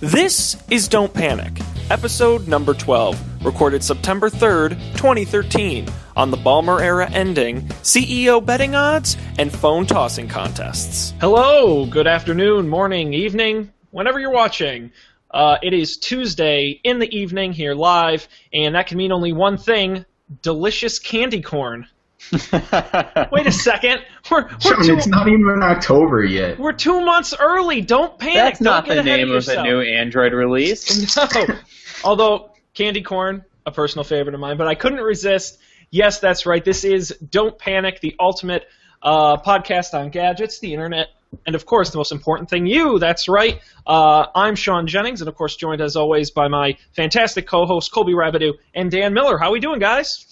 This is Don't Panic, episode number 12, recorded September 3rd, 2013, on the Ballmer era ending, CEO betting odds, and phone tossing contests. Hello, good afternoon, morning, evening, whenever you're watching. Uh, it is Tuesday in the evening here live, and that can mean only one thing delicious candy corn. Wait a second. We're, we're Sean, two, it's not even October yet. we're two months early. Don't panic. That's Don't not get the name of the new Android release. No. Although candy corn, a personal favorite of mine, but I couldn't resist. Yes, that's right. This is Don't Panic, the ultimate uh, podcast on gadgets, the internet, and of course, the most important thing, you. That's right. Uh, I'm Sean Jennings, and of course, joined as always by my fantastic co-host Colby Rabideau and Dan Miller. How are we doing, guys?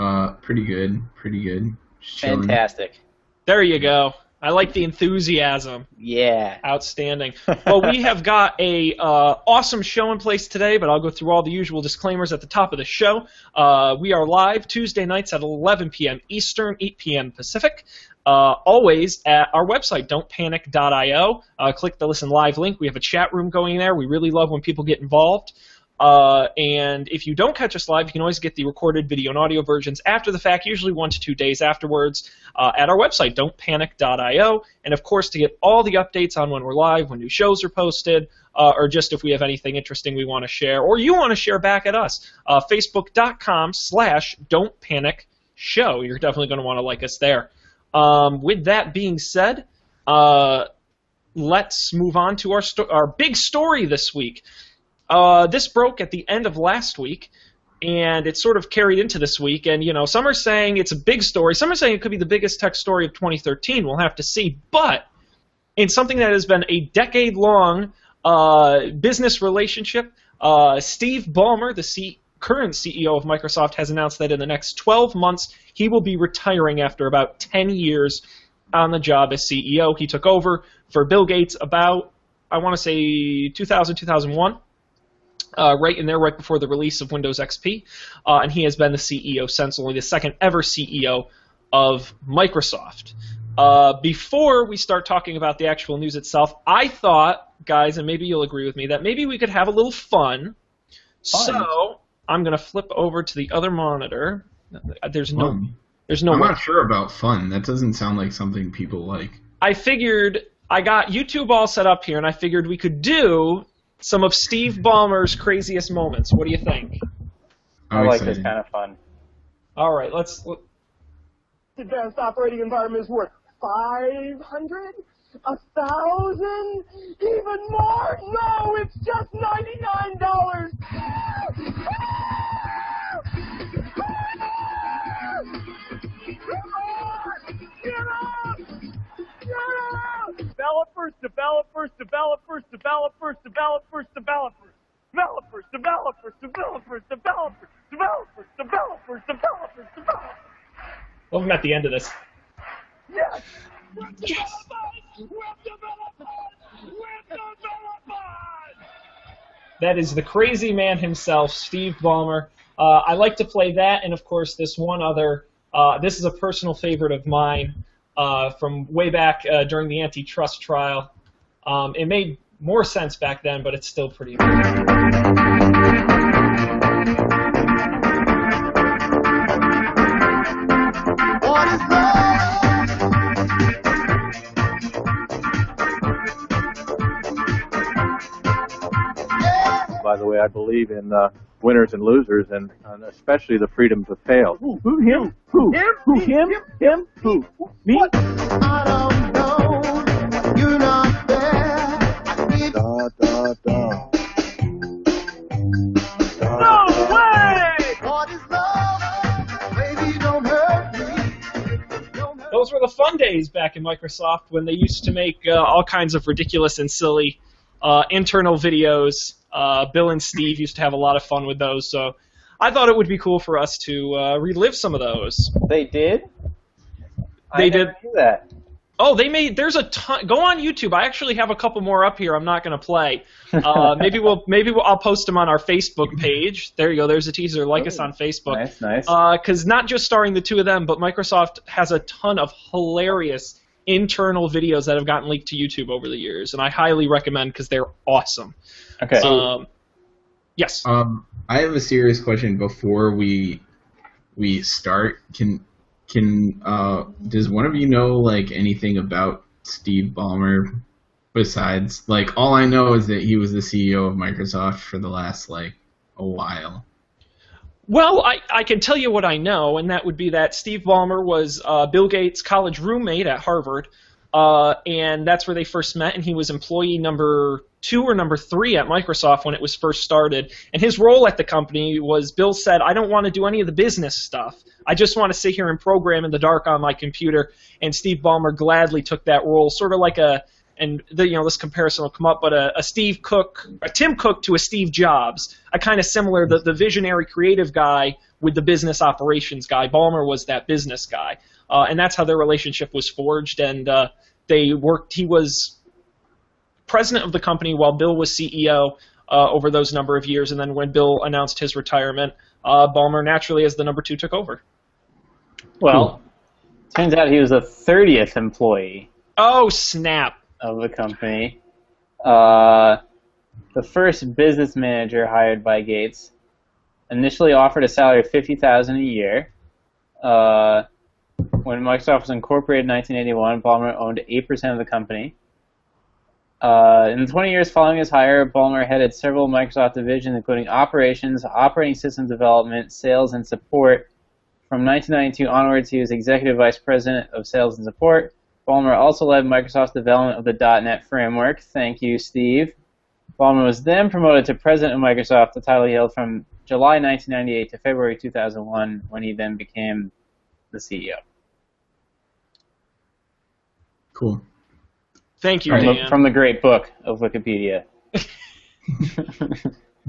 Uh, pretty good, pretty good. Fantastic. There you go. I like the enthusiasm. Yeah. Outstanding. Well, we have got a uh, awesome show in place today, but I'll go through all the usual disclaimers at the top of the show. Uh, we are live Tuesday nights at 11 p.m. Eastern, 8 p.m. Pacific. Uh, always at our website, don'tpanic.io. Uh, click the listen live link. We have a chat room going there. We really love when people get involved. Uh, and if you don't catch us live, you can always get the recorded video and audio versions after the fact, usually one to two days afterwards, uh, at our website, don'tpanic.io. And of course, to get all the updates on when we're live, when new shows are posted, uh, or just if we have anything interesting we want to share, or you want to share back at us, uh, facebook.com slash don't show. You're definitely going to want to like us there. Um, with that being said, uh, let's move on to our, sto- our big story this week. Uh, this broke at the end of last week, and it's sort of carried into this week. And you know, some are saying it's a big story. Some are saying it could be the biggest tech story of 2013. We'll have to see. But in something that has been a decade-long uh, business relationship, uh, Steve Ballmer, the C- current CEO of Microsoft, has announced that in the next 12 months he will be retiring after about 10 years on the job as CEO. He took over for Bill Gates about I want to say 2000 2001 uh, right in there, right before the release of Windows XP, uh, and he has been the CEO since, only the second ever CEO of Microsoft. Uh, before we start talking about the actual news itself, I thought, guys, and maybe you'll agree with me, that maybe we could have a little fun. Fun? So I'm going to flip over to the other monitor. There's no, Fun. there's no. I'm way. not sure about fun. That doesn't sound like something people like. I figured I got YouTube all set up here, and I figured we could do some of Steve Ballmer's craziest moments. What do you think? I like this kind of fun. All right, let's. let- advanced operating environment is worth 500? A thousand? Even more? No, it's just $99! Developers, developers, developers, developers, developers, developers. Developers, developers, developers, developers, developers, developers, developers, developers. Love him at the end of this. Yes! We're developers! We're developers! We're developers! That is the crazy man himself, Steve Ballmer. Uh, I like to play that, and of course, this one other. Uh, this is a personal favorite of mine uh, from way back uh, during the antitrust trial. Um, it made more sense back then, but it's still pretty. amazing. By the way, I believe in uh, winners and losers, and, and especially the freedom to fail. Who? Who? Him? Who? Him? Who? Him? Him? Who? Me? Da, da, da. No way! Those were the fun days back in Microsoft when they used to make uh, all kinds of ridiculous and silly uh, internal videos. Uh, Bill and Steve used to have a lot of fun with those, so I thought it would be cool for us to uh, relive some of those. They did? They I did. that. Oh, they made. There's a ton. Go on YouTube. I actually have a couple more up here. I'm not going to play. Uh, maybe we'll. Maybe we'll, I'll post them on our Facebook page. There you go. There's a teaser. Like us on Facebook. Nice, nice. Because not just starring the two of them, but Microsoft has a ton of hilarious internal videos that have gotten leaked to YouTube over the years, and I highly recommend because they're awesome. Okay. Um, yes. Um, I have a serious question before we we start. Can can uh does one of you know like anything about Steve Ballmer besides like all I know is that he was the CEO of Microsoft for the last like a while. Well, I, I can tell you what I know, and that would be that Steve Ballmer was uh, Bill Gates' college roommate at Harvard, uh, and that's where they first met. And he was employee number two or number three at Microsoft when it was first started. And his role at the company was Bill said, I don't want to do any of the business stuff. I just want to sit here and program in the dark on my computer. And Steve Ballmer gladly took that role, sort of like a and the, you know this comparison will come up, but a, a Steve Cook, a Tim Cook to a Steve Jobs, a kind of similar, the, the visionary creative guy with the business operations guy. Ballmer was that business guy, uh, and that's how their relationship was forged. And uh, they worked. He was president of the company while Bill was CEO uh, over those number of years, and then when Bill announced his retirement, uh, Ballmer naturally, as the number two, took over. well, turns out he was a 30th employee Oh snap! Of the company. Uh, the first business manager hired by Gates initially offered a salary of fifty thousand a year. Uh, when Microsoft was incorporated in 1981, Ballmer owned eight percent of the company. Uh, in the 20 years following his hire, Ballmer headed several Microsoft divisions, including operations, operating system development, sales, and support. From 1992 onwards, he was executive vice president of sales and support. Ballmer also led Microsoft's development of the .NET framework. Thank you, Steve. Ballmer was then promoted to president of Microsoft, the title he held from July 1998 to February 2001, when he then became the CEO. Cool. Thank you, From the, Dan. from the great book of Wikipedia.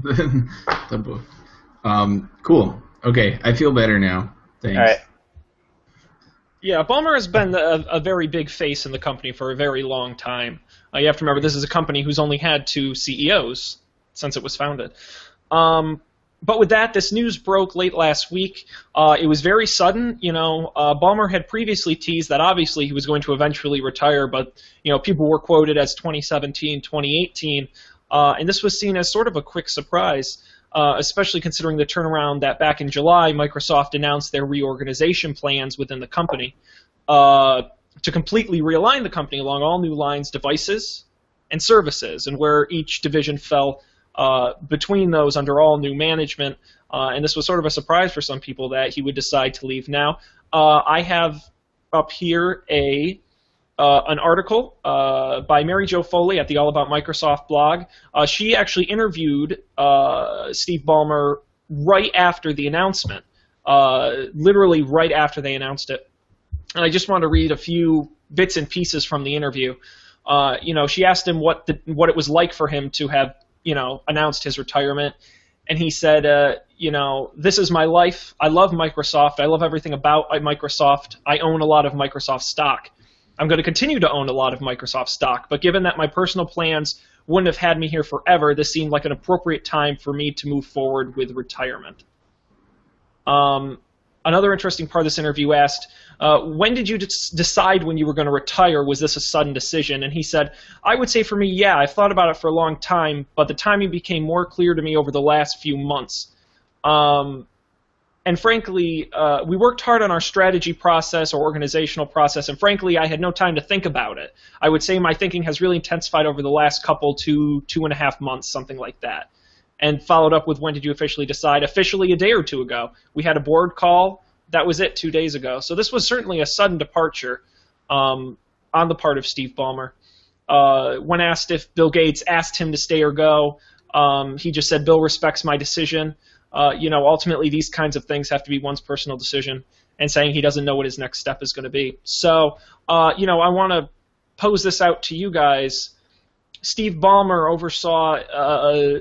the book. Um, cool. Okay, I feel better now. Thanks. All right. Yeah, Ballmer has been a, a very big face in the company for a very long time. Uh, you have to remember this is a company who's only had two CEOs since it was founded. Um, but with that, this news broke late last week. Uh, it was very sudden. You know, uh, Ballmer had previously teased that obviously he was going to eventually retire, but you know, people were quoted as 2017, 2018, uh, and this was seen as sort of a quick surprise. Uh, especially considering the turnaround that back in July, Microsoft announced their reorganization plans within the company uh, to completely realign the company along all new lines, devices, and services, and where each division fell uh, between those under all new management. Uh, and this was sort of a surprise for some people that he would decide to leave now. Uh, I have up here a uh, an article uh, by Mary Jo Foley at the All About Microsoft blog. Uh, she actually interviewed uh, Steve Ballmer right after the announcement, uh, literally right after they announced it. And I just want to read a few bits and pieces from the interview. Uh, you know, she asked him what the, what it was like for him to have you know announced his retirement, and he said, uh, you know, this is my life. I love Microsoft. I love everything about Microsoft. I own a lot of Microsoft stock. I'm going to continue to own a lot of Microsoft stock, but given that my personal plans wouldn't have had me here forever, this seemed like an appropriate time for me to move forward with retirement. Um, another interesting part of this interview asked, uh, when did you d- decide when you were going to retire? Was this a sudden decision? And he said, I would say for me, yeah, I've thought about it for a long time, but the timing became more clear to me over the last few months. Um, and frankly, uh, we worked hard on our strategy process or organizational process, and frankly, I had no time to think about it. I would say my thinking has really intensified over the last couple, two, two and a half months, something like that. And followed up with when did you officially decide? Officially, a day or two ago. We had a board call. That was it two days ago. So this was certainly a sudden departure um, on the part of Steve Ballmer. Uh, when asked if Bill Gates asked him to stay or go, um, he just said, Bill respects my decision. Uh, you know, ultimately these kinds of things have to be one's personal decision, and saying he doesn't know what his next step is going to be. So, uh, you know, I want to pose this out to you guys. Steve Ballmer oversaw uh,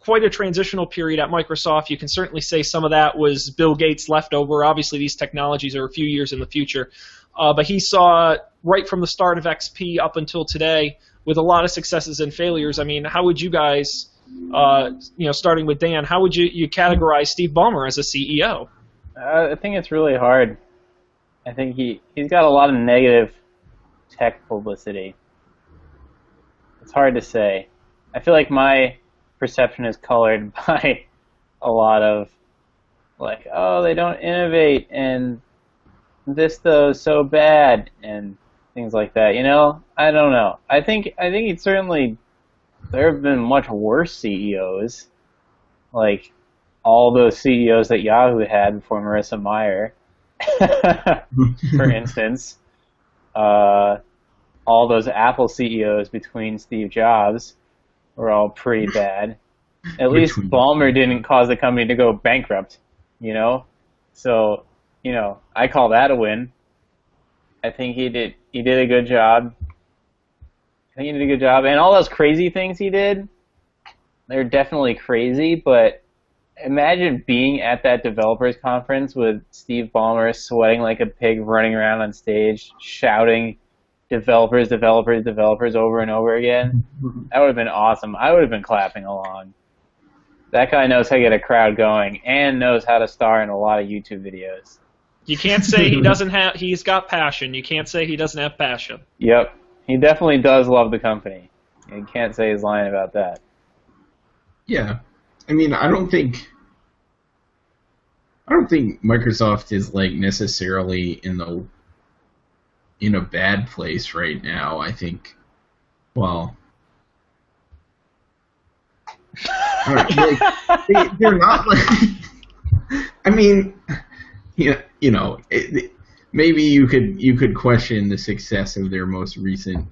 quite a transitional period at Microsoft. You can certainly say some of that was Bill Gates leftover. Obviously, these technologies are a few years in the future. Uh, but he saw right from the start of XP up until today with a lot of successes and failures. I mean, how would you guys, uh, you know, starting with Dan, how would you, you categorize Steve Ballmer as a CEO? Uh, I think it's really hard. I think he he's got a lot of negative tech publicity? It's hard to say. I feel like my perception is colored by a lot of like, oh, they don't innovate and this though is so bad and things like that. You know, I don't know. I think I think it's certainly there have been much worse CEOs, like all those CEOs that Yahoo had before Marissa Mayer, for instance. Uh, all those Apple CEOs between Steve Jobs were all pretty bad. At least Ballmer didn't cause the company to go bankrupt, you know. So, you know, I call that a win. I think he did he did a good job. I think he did a good job, and all those crazy things he did, they're definitely crazy. But imagine being at that developers conference with Steve Ballmer sweating like a pig, running around on stage, shouting "developers, developers, developers" over and over again. That would have been awesome. I would have been clapping along. That guy knows how to get a crowd going and knows how to star in a lot of YouTube videos. You can't say he doesn't have. He's got passion. You can't say he doesn't have passion. Yep. He definitely does love the company. You can't say he's lying about that. Yeah, I mean, I don't think, I don't think Microsoft is like necessarily in the, in a bad place right now. I think, well, I like, they, they're not like. I mean, you know, you know it- maybe you could you could question the success of their most recent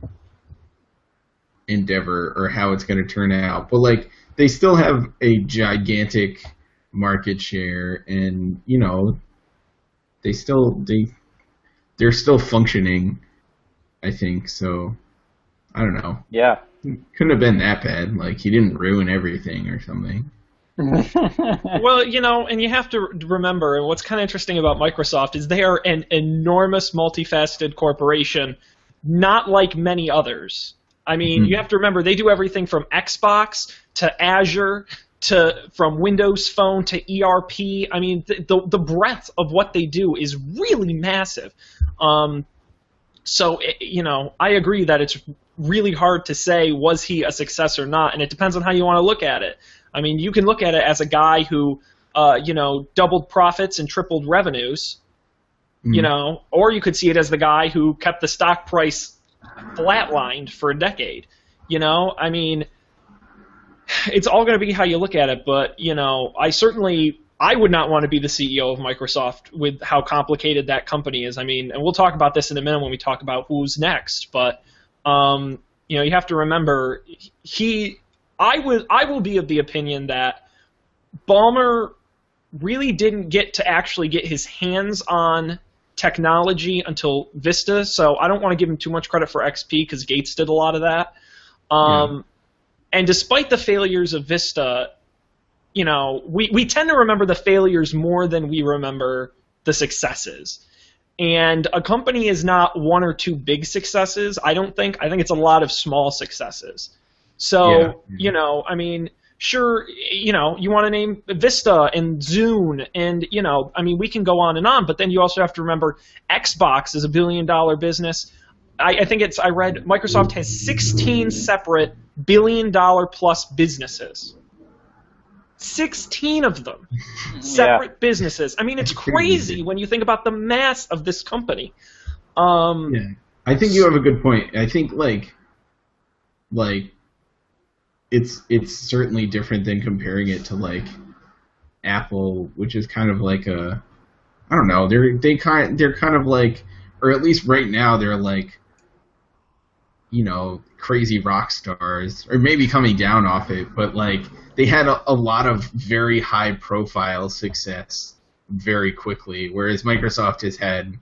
endeavor or how it's going to turn out, but like they still have a gigantic market share, and you know, they still they they're still functioning. I think so. I don't know. Yeah. Couldn't have been that bad. Like he didn't ruin everything or something. Well, you know, and you have to remember, and what's kind of interesting about Microsoft is they are an enormous, multifaceted corporation, not like many others. I mean, Mhm. you have to remember they do everything from Xbox to Azure to from Windows Phone to ERP. I mean, the the, the breadth of what they do is really massive. Um, so it, you know, I agree that it's really hard to say was he a success or not, and it depends on how you want to look at it. I mean, you can look at it as a guy who, uh, you know, doubled profits and tripled revenues, you Mm. know, or you could see it as the guy who kept the stock price flatlined for a decade. You know, I mean, it's all going to be how you look at it. But you know, I certainly I would not want to be the CEO of Microsoft with how complicated that company is. I mean, and we'll talk about this in a minute when we talk about who's next. But um, you know, you have to remember he. I would. I will be of the opinion that Ballmer really didn't get to actually get his hands on technology until Vista. So I don't want to give him too much credit for XP because Gates did a lot of that. Um, And despite the failures of Vista, you know, we, we tend to remember the failures more than we remember the successes. And a company is not one or two big successes, I don't think. I think it's a lot of small successes. So, Yeah. you know, I mean, sure, you know, you want to name Vista and Zune, and, you know, I mean, we can go on and on, but then you also have to remember Xbox is a billion dollar business. I, I think it's, I read Microsoft has 16 separate billion dollar plus businesses. 16 of them. Separate businesses. I mean, it's crazy crazy. when you think about the mass of this company. Um, Yeah, I think you have a good point. I think like, like, it's it's certainly different than comparing it to like Apple, which is kind of like a, I don't know. They're they kind they're kind of like, or at least right now they're like, you know, crazy rock stars, or maybe coming down off it, but like they had a, a lot of very high profile success very quickly, whereas Microsoft has had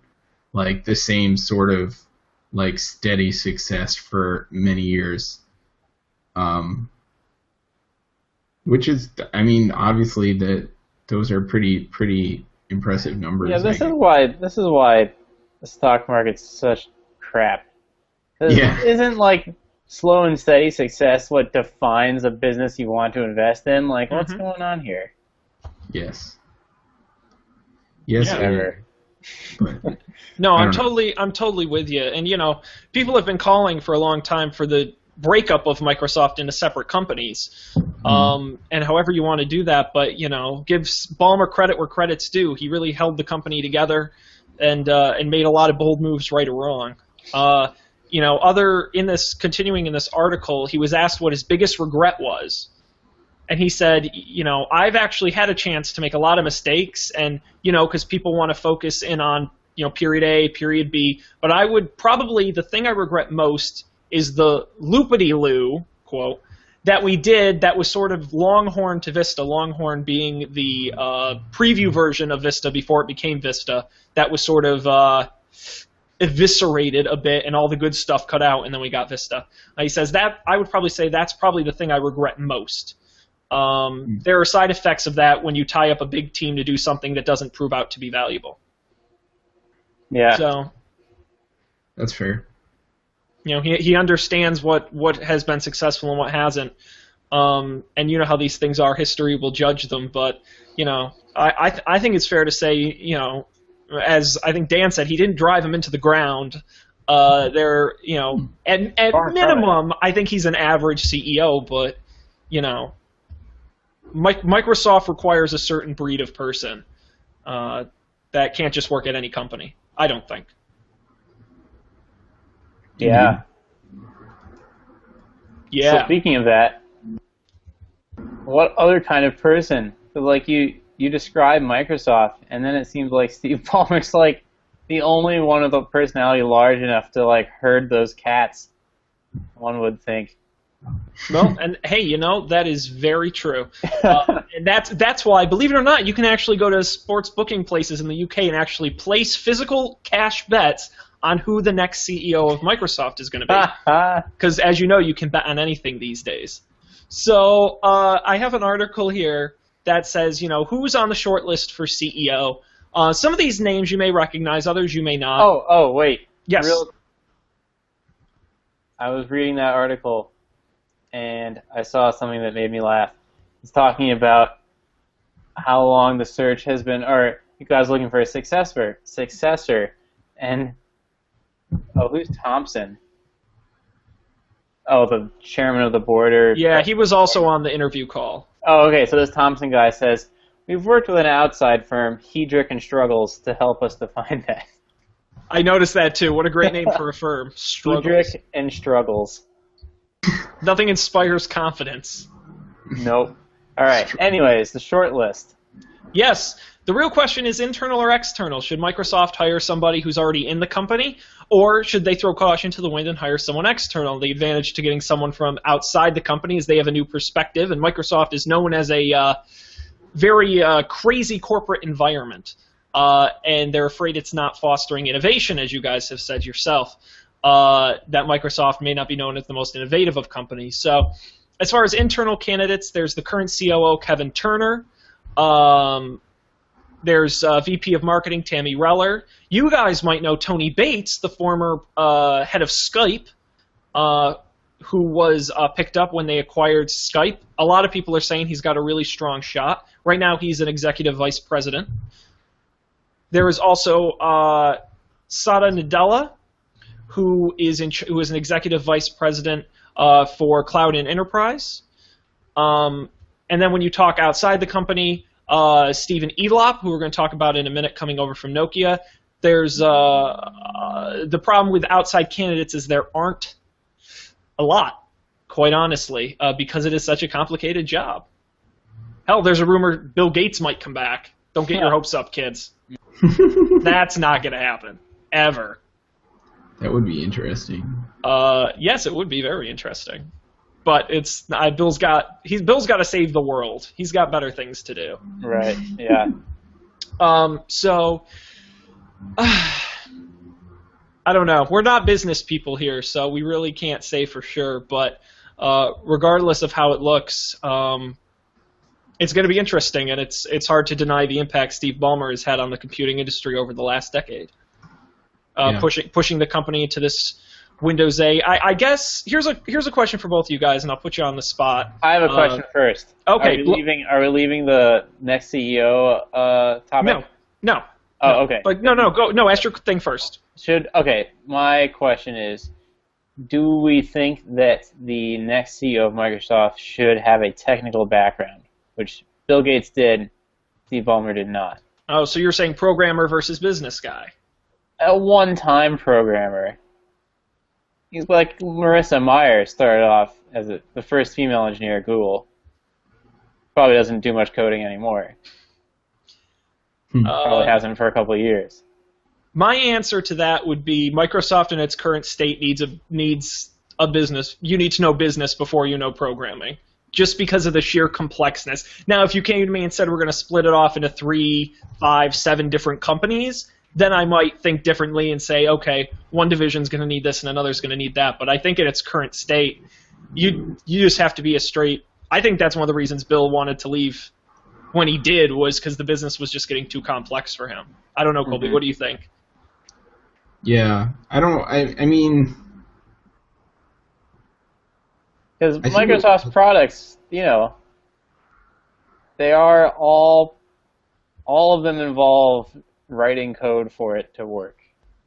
like the same sort of like steady success for many years. Um, which is, I mean, obviously that those are pretty pretty impressive numbers. Yeah, this I is why this is why the stock market's such crap. Yeah. Isn't like slow and steady success what defines a business you want to invest in? Like, what's Mhm. going on here? Yes. Yes. Yeah. it- Whatever. But No, I I'm don't know. totally I'm totally with you. And you know, people have been calling for a long time for the breakup of Microsoft into separate companies. Mm-hmm. Um, and however you want to do that, but you know, gives Ballmer credit where credit's due. He really held the company together and uh, and made a lot of bold moves right or wrong. Uh, you know, other in this continuing in this article, he was asked what his biggest regret was. And he said, you know, I've actually had a chance to make a lot of mistakes, and you know, because people want to focus in on you know period A, period B. But I would probably the thing I regret most is the loopity loo quote that we did that was sort of Longhorn to Vista. Longhorn being the uh, preview version of Vista before it became Vista. That was sort of uh, eviscerated a bit and all the good stuff cut out, and then we got Vista. Uh, he says that I would probably say that's probably the thing I regret most. Um, there are side effects of that when you tie up a big team to do something that doesn't prove out to be valuable. Yeah. So that's fair. You know he he understands what what has been successful and what hasn't. Um, and you know how these things are. History will judge them, but you know I I, th- I think it's fair to say you know as I think Dan said he didn't drive him into the ground. Uh, they're you know at at Far minimum I think he's an average CEO, but you know Mi- Microsoft requires a certain breed of person uh, that can't just work at any company. I don't think. Yeah. Yeah. So speaking of that, what other kind of person? 'cause, like you, you describe Microsoft, and then it seems like Steve Ballmer's like the only one of the personality large enough to like herd those cats. One would think. Well, and hey, you know that is very true, uh, and that's that's why, believe it or not, you can actually go to sports booking places in the UK and actually place physical cash bets on who the next CEO of Microsoft is going to be. Because as you know, you can bet on anything these days. So uh, I have an article here that says, you know, who's on the short list for CEO. Uh, some of these names you may recognize, others you may not. oh, oh, wait. yes. Real, I was reading that article, and I saw something that made me laugh. It's talking about how long the search has been, or you guys looking for a successor, successor, and oh, who's Thompson? Oh, the chairman of the board. Or, Yeah, he was also on the interview call. Oh, okay. So this Thompson guy says we've worked with an outside firm, Heidrick and Struggles, to help us to find that. I noticed that too. What a great name for a firm. Struggles. Heidrick and Struggles. Nothing inspires confidence. Nope. All right. Anyways, the short list. Yes, the real question is internal or external. Should Microsoft hire somebody who's already in the company, or should they throw caution to the wind and hire someone external? The advantage to getting someone from outside the company is they have a new perspective, and Microsoft is known as a uh, very uh, crazy corporate environment, uh, and they're afraid it's not fostering innovation, as you guys have said yourself. Uh, that Microsoft may not be known as the most innovative of companies. So, as far as internal candidates, there's the current COO Kevin Turner. Um, there's uh, VP of Marketing Tami Reller. You guys might know Tony Bates, the former uh, head of Skype, uh, who was uh, picked up when they acquired Skype. A lot of people are saying he's got a really strong shot. Right now, he's an executive vice president. There is also uh, Satya Nadella, who is in, who is an executive vice president for Cloud and Enterprise. Um, and then when you talk outside the company, uh, Stephen Elop, who we're going to talk about in a minute, coming over from Nokia. There's uh, uh, the problem with outside candidates is there aren't a lot, quite honestly, uh, because it is such a complicated job. Hell, there's a rumor Bill Gates might come back. Don't get your hopes up, kids. That's not going to happen ever. That would be interesting. Uh, yes, it would be very interesting, but it's uh, Bill's got he's Bill's got to save the world. He's got better things to do. Right. Yeah. Um, so I don't know. We're not business people here, so we really can't say for sure. But uh, regardless of how it looks, um, it's going to be interesting, and it's it's hard to deny the impact Steve Ballmer has had on the computing industry over the last decade. Uh, Yeah. Pushing pushing the company into this Windows A. I, I guess here's a here's a question for both of you guys, and I'll put you on the spot. I have a Uh, question first. okay, Are we leaving? Are we leaving the next CEO uh, topic? No, no. Oh, okay. But no, no, go. No, ask your thing first. Should okay. My question is, do we think that the next CEO of Microsoft should have a technical background, which Bill Gates did, Steve Ballmer did not? Oh, so you're saying programmer versus business guy? A one-time programmer. He's like Marissa Mayer started off as a, the first female engineer at Google. Probably doesn't do much coding anymore. Probably Uh, hasn't for a couple of years. My answer to that would be Microsoft in its current state needs a needs a business. You need to know business before you know programming, just because of the sheer complexness. Now, if you came to me and said we're going to split it off into three, five, seven different companies, then I might think differently and say, okay, one division's going to need this and another's going to need that. But I think in its current state, you you just have to be a straight. I think that's one of the reasons Bill wanted to leave when he did was because the business was just getting too complex for him. I don't know, Colby. Mhm. What do you think? Yeah, I don't. I I mean, Because I think Microsoft's products, you know, they are all, all of them involve writing code for it to work,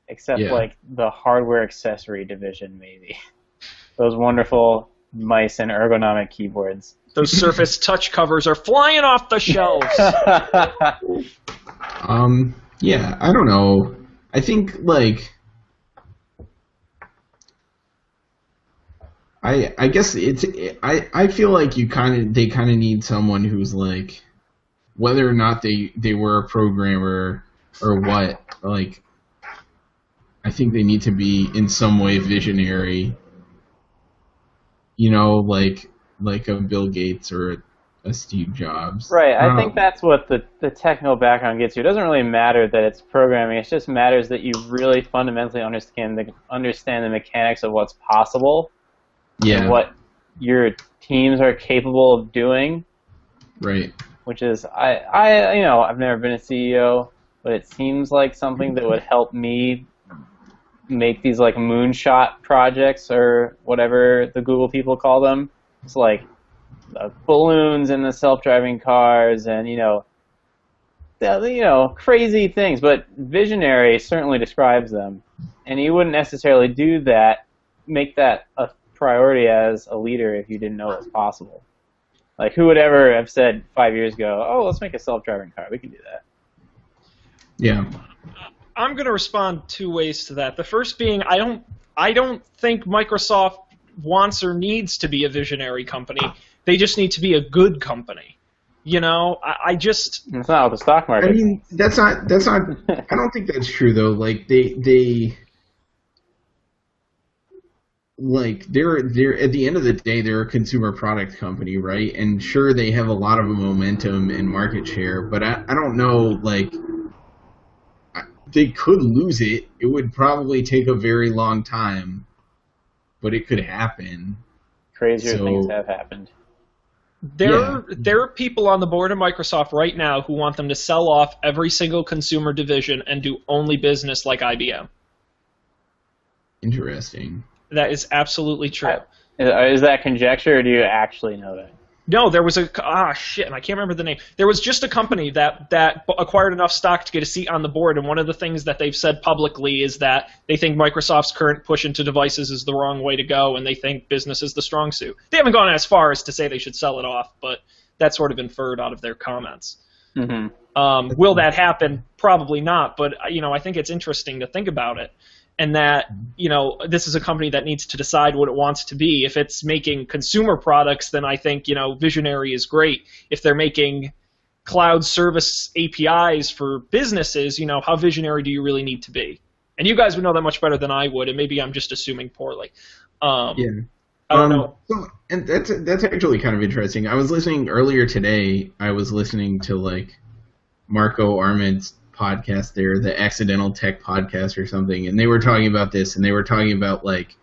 except Yeah. like the hardware accessory division, maybe. Those wonderful mice and ergonomic keyboards. Those Surface Touch covers are flying off the shelves. um, yeah, I don't know. I think like. I I guess it's I I feel like you kind of they kind of need someone who's like whether or not they they were a programmer or what like I think they need to be in some way visionary you know like like a Bill Gates or a, a Steve Jobs Right. I don't think know. that's what the, the technical background gets you. It doesn't really matter that it's programming. It just matters that you really fundamentally understand the understand the mechanics of what's possible yeah and what your teams are capable of doing. right Which is, I, I, you know, I've never been a CEO, but it seems like something that would help me make these like moonshot projects or whatever the Google people call them. It's like the balloons and the self-driving cars and you know, the, you know, crazy things. But visionary certainly describes them, and you wouldn't necessarily do that, make that a priority as a leader if you didn't know it was possible. Like who would ever have said five years ago, "Oh, let's make a self-driving car. We can do that." Yeah I'm going to respond two ways to that. The first being I don't I don't think Microsoft wants or needs to be a visionary company. They just need to be a good company. You know, I, I just It's not what the stock market. I mean, that's not that's not. I don't think that's true though. Like they they like they're they're at the end of the day they're a consumer product company, right? And sure they have a lot of momentum and market share, but I I don't know like I- they could lose it. It would probably take a very long time, but it could happen. Crazier so- things have happened. there Yeah. there are people on the board of Microsoft right now who want them to sell off every single consumer division and do only business like IBM. Interesting. That is absolutely true. Is, is that conjecture, or do you actually know that? No, there was a ah shit, and I can't remember the name. There was just a company that that acquired enough stock to get a seat on the board, and one of the things that they've said publicly is that they think Microsoft's current push into devices is the wrong way to go, and they think business is the strong suit. They haven't gone as far as to say they should sell it off, but that's sort of inferred out of their comments. hmm Um, will that happen? Probably not. But you know, I think it's interesting to think about it, and that you know, this is a company that needs to decide what it wants to be. If it's making consumer products, then I think you know, visionary is great. If they're making cloud service APIs for businesses, you know, how visionary do you really need to be? And you guys would know that much better than I would, and maybe I'm just assuming poorly. Um, Yeah. I don't um, know. So, and that's that's actually kind of interesting. I was listening earlier today. I was listening to like Marco Arment's podcast there, the Accidental Tech podcast or something, and they were talking about this, and they were talking about like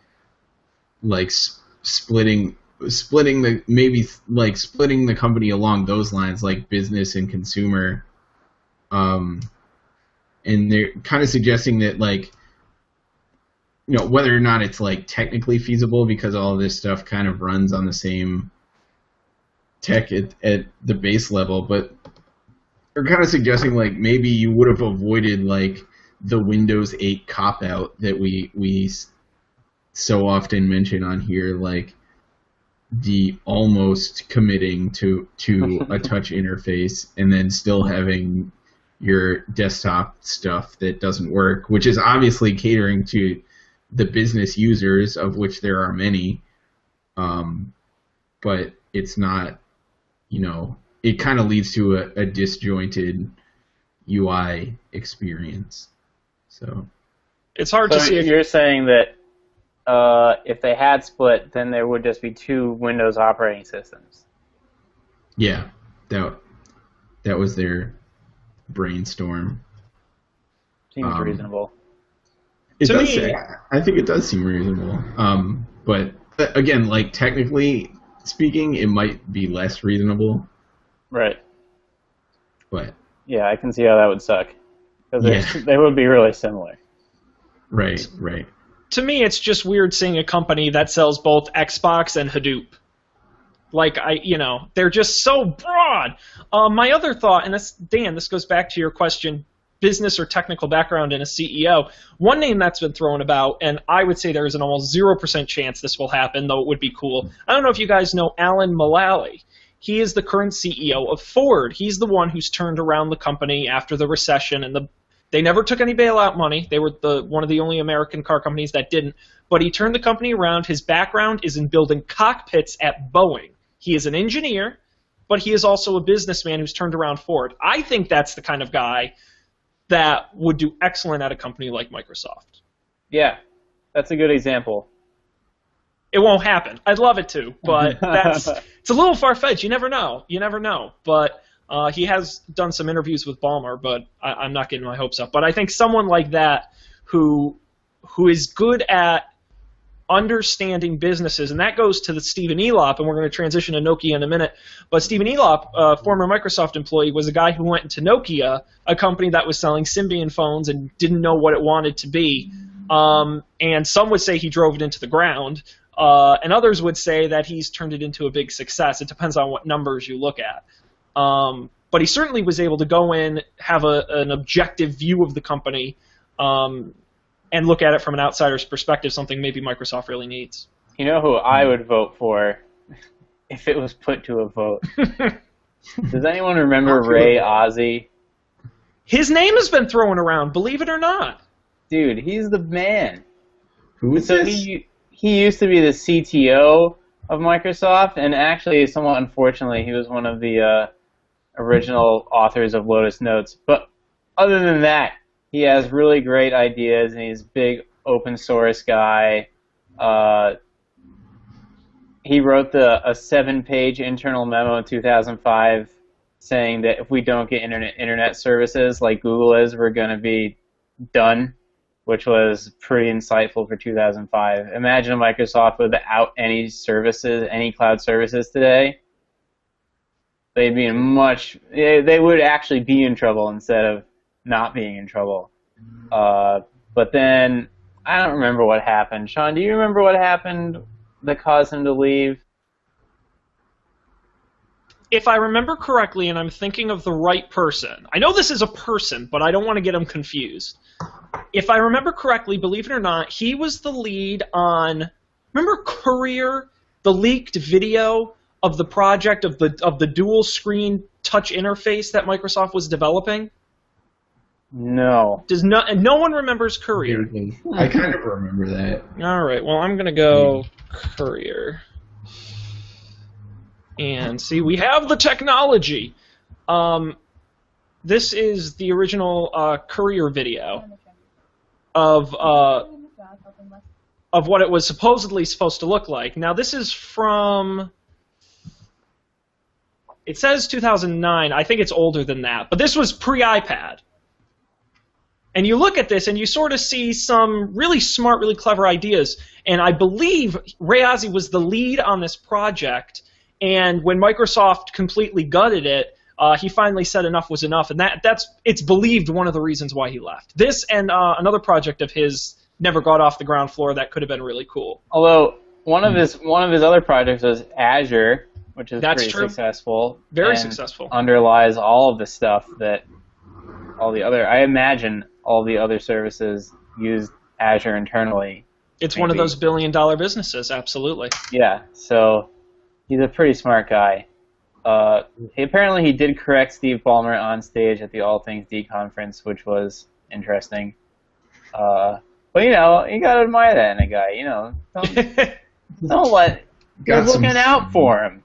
like splitting splitting the maybe like splitting the company along those lines, like business and consumer. Um, and they're kind of suggesting that like you know whether or not it's like technically feasible because all this stuff kind of runs on the same tech at, at the base level but They're kind of suggesting like maybe you would have avoided like the Windows 8 cop out that we we so often mention on here, like the almost committing to to a touch interface and then still having your desktop stuff that doesn't work, which is obviously catering to the business users, of which there are many. Um, but it's not, you know, it kind of leads to a, a disjointed UI experience. So It's hard So to see if you're saying that uh, if they had split, then there would just be two Windows operating systems. yeah, that that was their brainstorm. Seems Um, reasonable. It To does. me- I think it does seem reasonable. Um, but uh, again, like technically speaking, it might be less reasonable. Right. But Yeah, I can see how that would suck. Because Yeah. they would be really similar. right, right. to me, it's just weird seeing a company that sells both Xbox and Hadoop. Like I, you know, they're just so broad. Um, my other thought, and this, Dan, this goes back to your question: business or technical background in a CEO. One name that's been thrown about, and I would say there is an almost zero percent chance this will happen, though it would be cool. I don't know if you guys know Alan Mulally. He is the current CEO of Ford. He's the one who's turned around the company after the recession and the they never took any bailout money. They were the one of the only American car companies that didn't. But he turned the company around. His background is in building cockpits at Boeing. He is an engineer, but he is also a businessman who's turned around Ford. I think that's the kind of guy that would do excellent at a company like Microsoft. Yeah, that's a good example. It won't happen. I'd love it to, but that's it's a little far fetched. You never know. You never know. But uh, he has done some interviews with Ballmer, but I, I'm not getting my hopes up. But I think someone like that who who is good at understanding businesses, and that goes to the Stephen Elop, and we're going to transition to Nokia in a minute. But Stephen Elop, a former Microsoft employee, was a guy who went into Nokia, a company that was selling Symbian phones and didn't know what it wanted to be. Um, and some would say he drove it into the ground, uh, and others would say that he's turned it into a big success. It depends on what numbers you look at. Um, but he certainly was able to go in, have a, an objective view of the company, um, and look at it from an outsider's perspective, something maybe Microsoft really needs. You know who I would vote for if it was put to a vote? Does anyone remember Ray Ozzie? His name has been thrown around, believe it or not. Dude, he's the man. Who is So this? he he used to be the CTO of Microsoft, and actually, somewhat unfortunately, he was one of the uh, original authors of Lotus Notes. But other than that, he has really great ideas, and he's a big open source guy. Uh, he wrote the a seven page internal memo in 2005 saying that if we don't get internet internet services like Google is, we're going to be done which was pretty insightful for 2005. Imagine Microsoft without any services, any cloud services today. They'd be in much. They would actually be in trouble instead of not being in trouble. Uh, but then I don't remember what happened. Sean, do you remember what happened that caused him to leave? If I remember correctly, and I'm thinking of the right person, I know this is a person, but I don't want to get him confused. If I remember correctly, believe it or not, he was the lead on. Remember Courier, the leaked video of the project of the of the dual screen touch interface that Microsoft was developing? No. Does no and no one remembers Courier? I kind of remember that. All right. Well, I'm gonna go courier. And see, we have the technology. Um, this is the original uh, courier video of uh, of what it was supposedly supposed to look like. Now, this is from. It says 2009. I think it's older than that, but this was pre-iPad. And you look at this and you sort of see some really smart, really clever ideas. And I believe Ray Ozzie was the lead on this project. And when Microsoft completely gutted it, uh, he finally said enough was enough. And that that's it's believed one of the reasons why he left. This and uh, another project of his never got off the ground floor that could have been really cool. Although one of his one of his other projects was Azure, which is That's pretty true. successful. Very successful. Underlies all of the stuff that all the other. I imagine all the other services use Azure internally. It's one of those billion dollar businesses, absolutely. Yeah, so he's a pretty smart guy. Uh, he, apparently, he did correct Steve Ballmer on stage at the All Things D conference, which was interesting. Uh, but you know, you gotta admire that in a guy. You know, don't, don't let. You're Got some- looking out for him.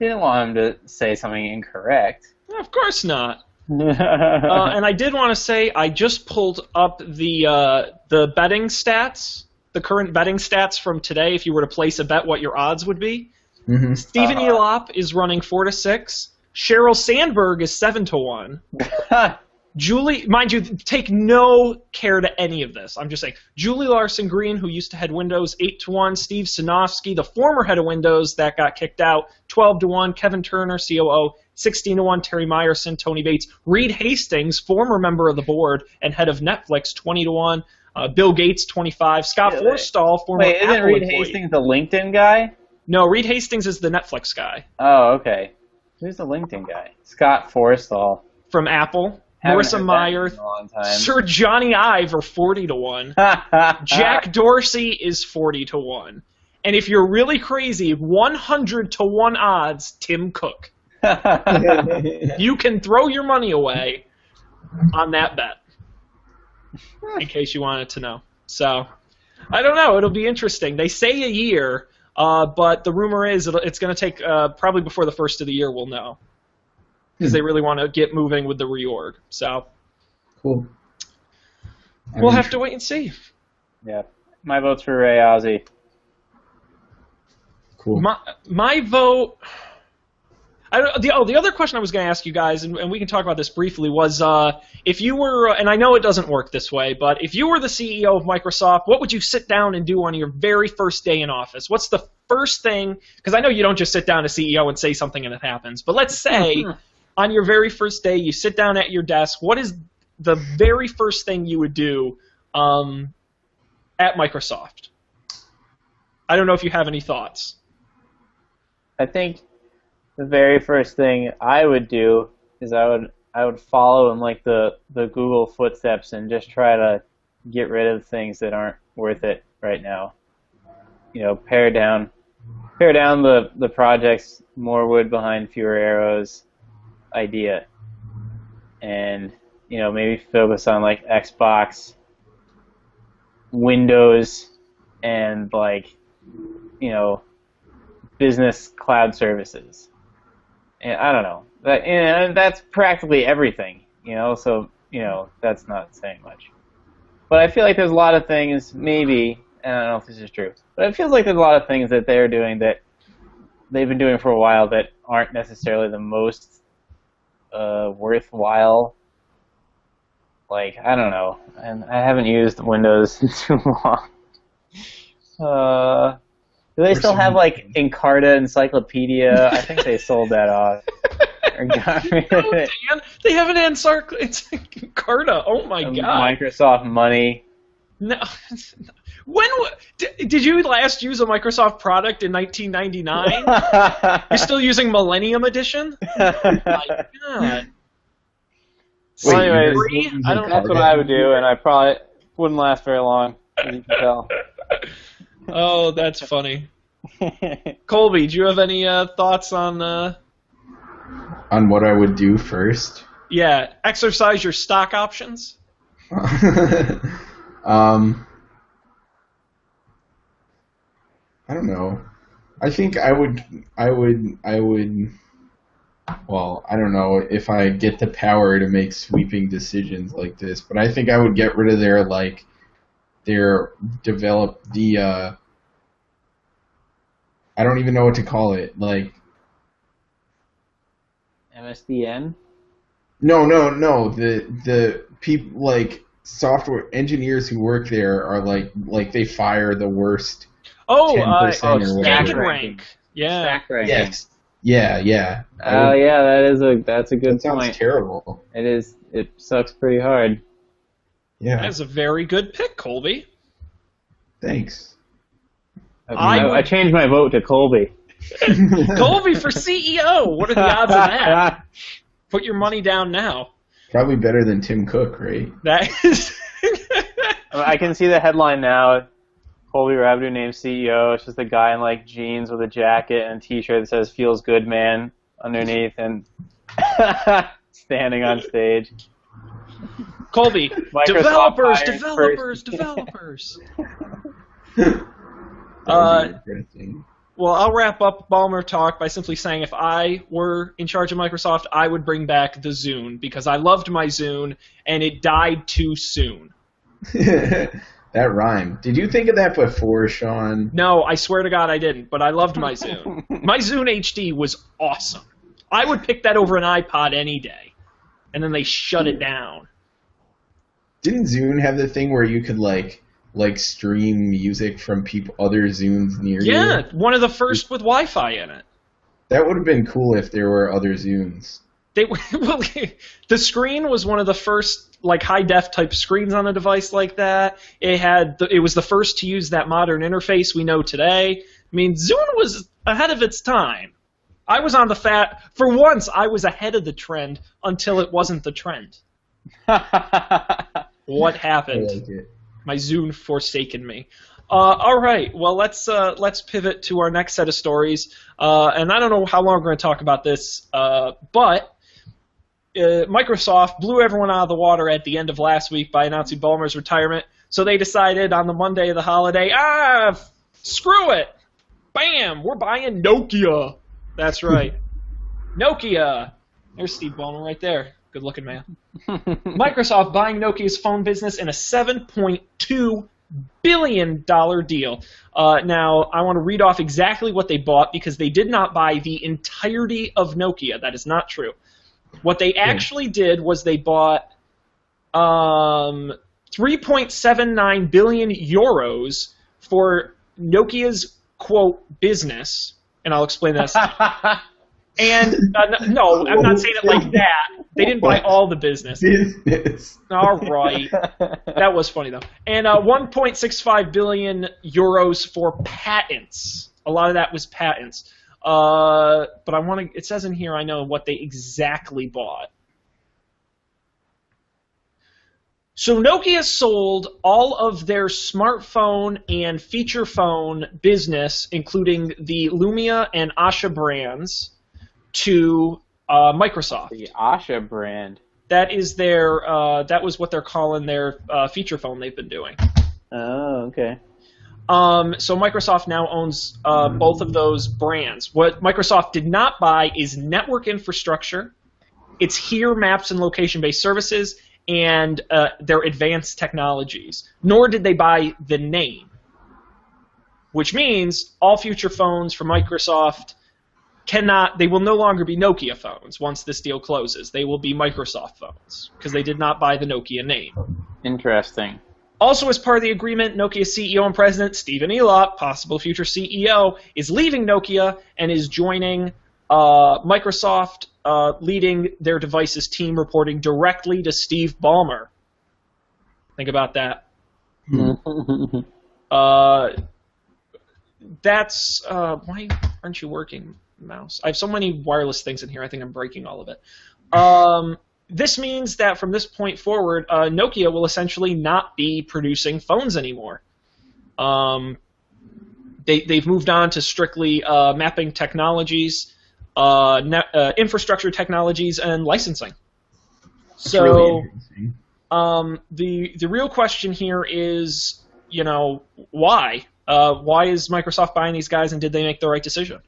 You didn't want him to say something incorrect. of course not. Uh, and I did want to say I just pulled up the uh, the betting stats, the current betting stats from today. If you were to place a bet, what your odds would be. Hmm Stephen Uh-huh. Elop is running four to six. Sheryl Sandberg is seven to one. Julie, mind you, take no care to any of this. I'm just saying. Julie Larson Green, who used to head Windows, eight to one. Steve Sinofsky, the former head of Windows that got kicked out, twelve to one. Kevin Turner, COO, sixteen to one. Terry Myerson, Tony Bates, Reed Hastings, former member of the board and head of Netflix, twenty to one. Uh, Bill Gates, twenty-five. Scott Yeah, Forstall, former Wait, isn't Apple Reed employee. Hastings the LinkedIn guy? No, Reed Hastings is the Netflix guy Oh, okay. Who's the LinkedIn guy? Scott Forstall. from Apple. Haven't Marissa Mayer, in a long time. Sir Jony Ive are forty to one. Jack Dorsey is 40 to 1. And if you're really crazy, 100 to 1 odds, Tim Cook. You can throw your money away on that bet. In case you wanted to know. So, I don't know. It'll be interesting. They say a year, uh, but the rumor is it'll, it's going to take uh, probably before the first of the year we'll know. Because they really want to get moving with the reorg. So, Cool. I we'll mean, have to wait and see. yeah. My vote's for Ray Ozzie. Cool. My my vote. I the oh the other question I was going to ask you guys, and, and we can talk about this briefly, was uh, if you were, and I know it doesn't work this way, but if you were the CEO of Microsoft, what would you sit down and do on your very first day in office? What's the first thing? Because I know you don't just sit down as CEO and say something and it happens, but let's say on your very first day you sit down at your desk. What is the very first thing you would do um, at Microsoft? I don't know if you have any thoughts. I think the very first thing I would do is I would I would follow in like the the Google footsteps and just try to get rid of things that aren't worth it right now. You know, pare down pare down the the projects more wood behind fewer arrows idea. And you know, maybe focus on like Xbox Windows and like you know business cloud services. I don't know. That, and that's practically everything, you know. So you know that's not saying much. But I feel like there's a lot of things, maybe, and I don't know if this is true, but it feels like there's a lot of things that they're doing that they've been doing for a while that aren't necessarily the most uh, worthwhile. Like I don't know, and I haven't used Windows in too long. Uh, do they still have like Encarta Encyclopedia? I think they sold that off. Or got rid of Oh. Dan, they have an Ansar. It's Carta. Oh my god. Microsoft Money. No. When w- did, did you last use a Microsoft product in 1999? You're still using Millennium Edition? My God. Well, Wait, anyways, I don't- That's what I would do, and I probably wouldn't last very long, as you can tell. Oh, that's funny. Colby, do you have any uh, thoughts on? Uh, On what I would do first. yeah, exercise your stock options. um, I don't know. I think I would. I would. I would. Well, I don't know if I get the power to make sweeping decisions like this, but I think I would get rid of their like their develop the. uh I don't even know what to call it. Like MSDN? No, no, no. The the people like software engineers who work there are like like they fire the worst Oh, ten uh, percent or oh, whatever. Stack rank. Yeah. Stack ranking. Yes. Yeah, yeah. Oh would- yeah, that is a that's a good that sounds point. terrible. It is. It sucks pretty hard. Yeah. That's a very good pick, Colby. Thanks. I I, would- I changed my vote to Colby. Colby for CEO. What are the odds of that? Put your money down now. Probably better than Tim Cook, right? That is. I can see the headline now. Colby Rabdu named CEO. It's just a guy in like jeans with a jacket and a t-shirt that says "Feels Good, Man" underneath, and standing on stage. Colby, Microsoft developers, developers, developers. Uh, Well, I'll wrap up Ballmer talk by simply saying if I were in charge of Microsoft, I would bring back the Zune because I loved my Zune and it died too soon. that rhymed. Did you think of that before, Sean? No, I swear to God I didn't, but I loved my Zune. my Zune HD was awesome. I would pick that over an iPod any day. And then they shut it down. Didn't Zune have the thing where you could like like stream music from people other Zunes near you? Yeah, one of the first with Wi-Fi in it. That would have been cool if there were other Zunes. They well, the screen was one of the first like high def type screens on a device like that. It had the, it was the first to use that modern interface we know today. I mean, Zune was ahead of its time. I was on the fat for once. I was ahead of the trend until it wasn't the trend. What happened? like. My Zune forsaken me. Uh, all right, well let's uh, let's pivot to our next set of stories, uh, and I don't know how long we're going to talk about this, uh, but uh, Microsoft blew everyone out of the water at the end of last week by announcing Ballmer's retirement. So they decided on the Monday of the holiday, ah, f- screw it, bam, we're buying Nokia. That's right, Nokia. There's Steve Ballmer right there. Good looking man. Microsoft buying Nokia's phone business in a 7.2 billion dollar deal. Uh, now, I want to read off exactly what they bought because they did not buy the entirety of Nokia. That is not true. What they actually did was they bought um, 3.79 billion euros for Nokia's quote business, and I'll explain this. And uh, no, I'm not saying it like that. They didn't buy all the business. Business. All right. That was funny though. And uh, 1.65 billion euros for patents. A lot of that was patents. Uh, but I want to. It says in here I know what they exactly bought. So Nokia sold all of their smartphone and feature phone business, including the Lumia and Asha brands, to uh, Microsoft. the Asha brand. That is their. Uh, that was what they're calling their uh, feature phone they've been doing. Oh, okay. Um, so Microsoft now owns uh, both of those brands. What Microsoft did not buy is network infrastructure, its here maps and location-based services, and uh, their advanced technologies. Nor did they buy the name, which means all future phones from Microsoft cannot. They will no longer be Nokia phones once this deal closes. They will be Microsoft phones because they did not buy the Nokia name. Interesting. Also, as part of the agreement, Nokia CEO and president, Stephen Elop, possible future CEO, is leaving Nokia and is joining uh, Microsoft, uh, leading their devices team, reporting directly to Steve Ballmer. Think about that. Uh, that's uh, why aren't you working, mouse? I have so many wireless things in here. I think I'm breaking all of it. Um, this means that from this point forward, uh, Nokia will essentially not be producing phones anymore. Um, they they've moved on to strictly uh, mapping technologies, uh, net, uh, infrastructure technologies, and licensing. So really um, the the real question here is, you know, why? Uh, why is Microsoft buying these guys, and did they make the right decision?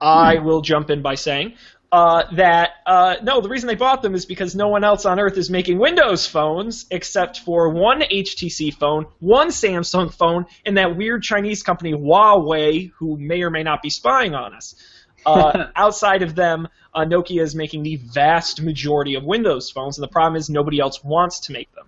I will jump in by saying uh, that uh, no, the reason they bought them is because no one else on Earth is making Windows phones except for one HTC phone, one Samsung phone, and that weird Chinese company Huawei, who may or may not be spying on us. Uh, outside of them, uh, Nokia is making the vast majority of Windows phones, and the problem is nobody else wants to make them.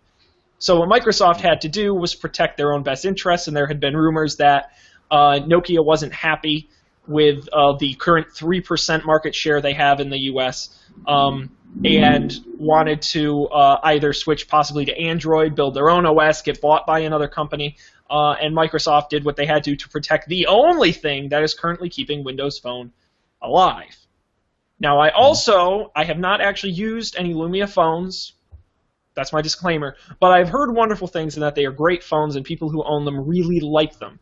So what Microsoft had to do was protect their own best interests, and there had been rumors that uh, Nokia wasn't happy with uh, the current 3% market share they have in the US um, and wanted to uh, either switch possibly to Android, build their own OS, get bought by another company. uh, and Microsoft did what they had to to protect the only thing that is currently keeping Windows Phone alive. Now, I also I have not actually used any Lumia phones. That's my disclaimer. But I've heard wonderful things and that they are great phones and people who own them really like them,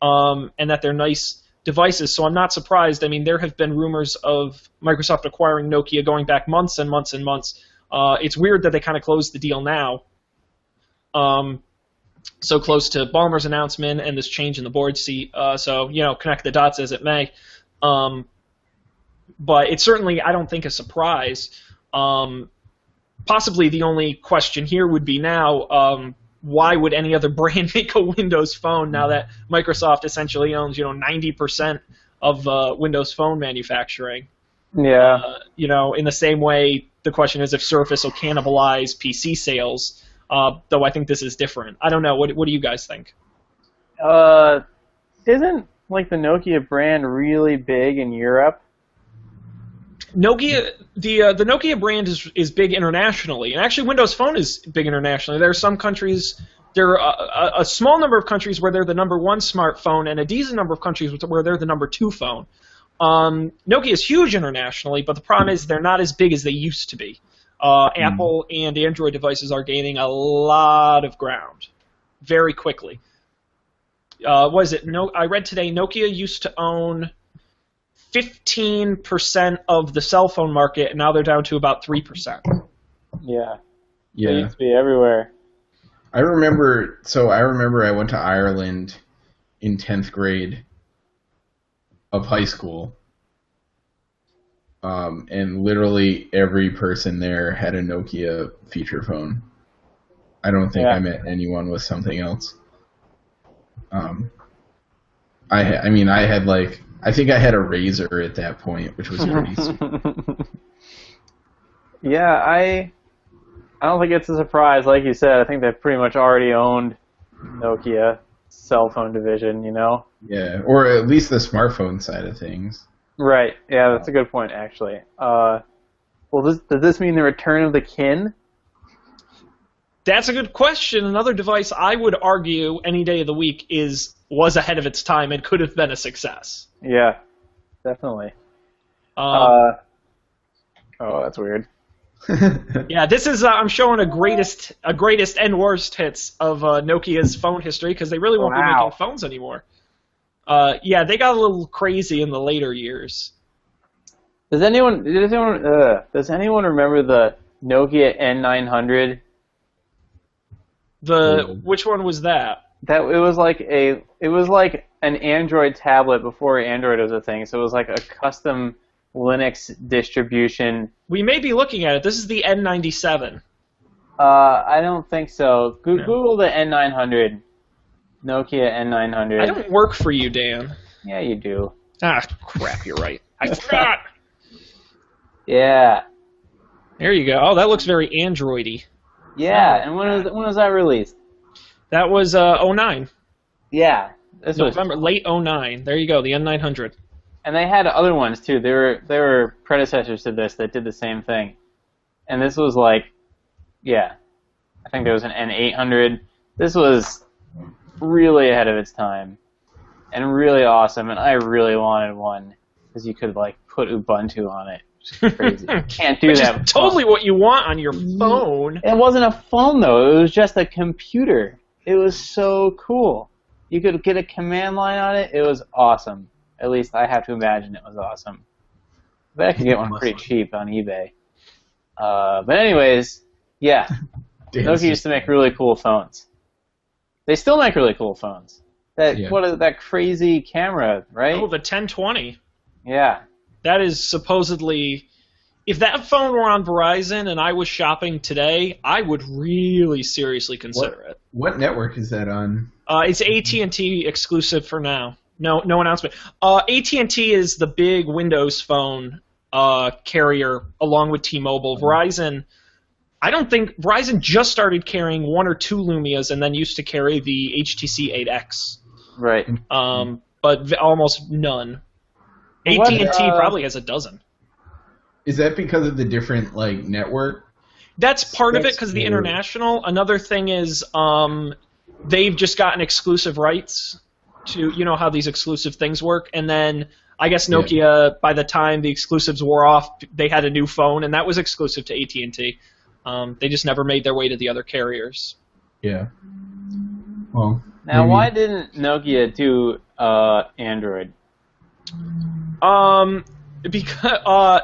um, and that they're nice devices. So I'm not surprised. I mean, there have been rumors of Microsoft acquiring Nokia going back months and months and months. Uh, it's weird that they kind of closed the deal now. Um, so close to Ballmer's announcement and this change in the board seat. Uh, so you know, connect the dots as it may. Um, but it's certainly, I don't think, a surprise. Um, possibly the only question here would be now, um, why would any other brand make a Windows phone now that Microsoft essentially owns, you know, 90% of uh, Windows Phone manufacturing? Yeah. Uh, you know, in the same way, the question is if Surface will cannibalize PC sales. Uh, though I think this is different. I don't know. What What do you guys think? Uh, isn't like the Nokia brand really big in Europe? Nokia, the uh, the Nokia brand is is big internationally, and actually Windows Phone is big internationally. There are some countries, there are a, a, a small number of countries where they're the number one smartphone, and a decent number of countries where they're the number two phone. Um, Nokia is huge internationally, but the problem is they're not as big as they used to be. Uh, Apple and Android devices are gaining a lot of ground very quickly. Uh, what is it? No, I read today Nokia used to own 15% of the cell phone market, and now they're down to about 3%. Yeah. They Yeah. used to be everywhere. I remember. So I remember I went to Ireland in tenth grade of high school, um, and literally every person there had a Nokia feature phone. I don't think Yeah. I met anyone with something else. Um, I I mean I had like I think I had a RAZR at that point, which was pretty. sweet. yeah, I I don't think it's a surprise. Like you said, I think they've pretty much already owned Nokia cell phone division. You know. yeah, or at least the smartphone side of things. Right. Yeah, that's a good point, actually. Uh, well, this, does this mean the return of the Kin? That's a good question. Another device I would argue any day of the week is was ahead of its time and could have been a success. Yeah, definitely. Um, Uh, oh, that's weird. yeah, this is uh, I'm showing a greatest a greatest and worst hits of uh, Nokia's phone history because they really won't be making phones anymore. Uh, yeah, they got a little crazy in the later years. Does anyone does anyone uh, does anyone remember the Nokia N900? The which one was that? That it was like a it was like an Android tablet before Android was a thing. So it was like a custom Linux distribution. We may be looking at it. This is the N97. Uh, I don't think so. Go- No. Google the N900. Nokia N900. I don't work for you, Dan. Yeah, you do. Ah, crap. You're right. I forgot. Yeah. There you go. Oh, that looks very Androidy. Yeah, and when was when was that released? That was uh 09. Yeah, this was, November, late 09. There you go, the N900. and they had other ones too. There were there were predecessors to this that did the same thing, and this was like, yeah, I think there was an N800. This was really ahead of its time, and really awesome. And I really wanted one because you could like put Ubuntu on it. Which crazy. Can't do Which that. is totally what you want on your phone. It wasn't a phone though. It was just a computer. It was so cool. You could get a command line on it. It was awesome. At least I have to imagine it was awesome. But I could get one pretty cheap on eBay. Uh, but anyways, yeah, Nokia used to make really cool phones. They still make really cool phones. That Yeah. what is that crazy camera, right? Oh, the 1020. yeah. That is supposedly. If that phone were on Verizon and I was shopping today, I would really seriously consider it. What network is that on? Uh, it's AT and T exclusive for now. No, no announcement. Uh, AT and T is the big Windows phone uh, carrier along with T-Mobile. Verizon, I don't think Verizon just started carrying one or two Lumias and then used to carry the HTC 8X, Right. um, but v- almost none. AT What, and T uh, probably has a dozen. Is that because of the different like network? That's part of it because the international. Another thing is um, they've just gotten exclusive rights to you know how these exclusive things work, and then I guess Yeah. Nokia by the time the exclusives wore off, they had a new phone, and that was exclusive to AT and T. Um, they just never made their way to the other carriers. Yeah. Well. Now, maybe- why didn't Nokia do uh, Android? Um, because uh,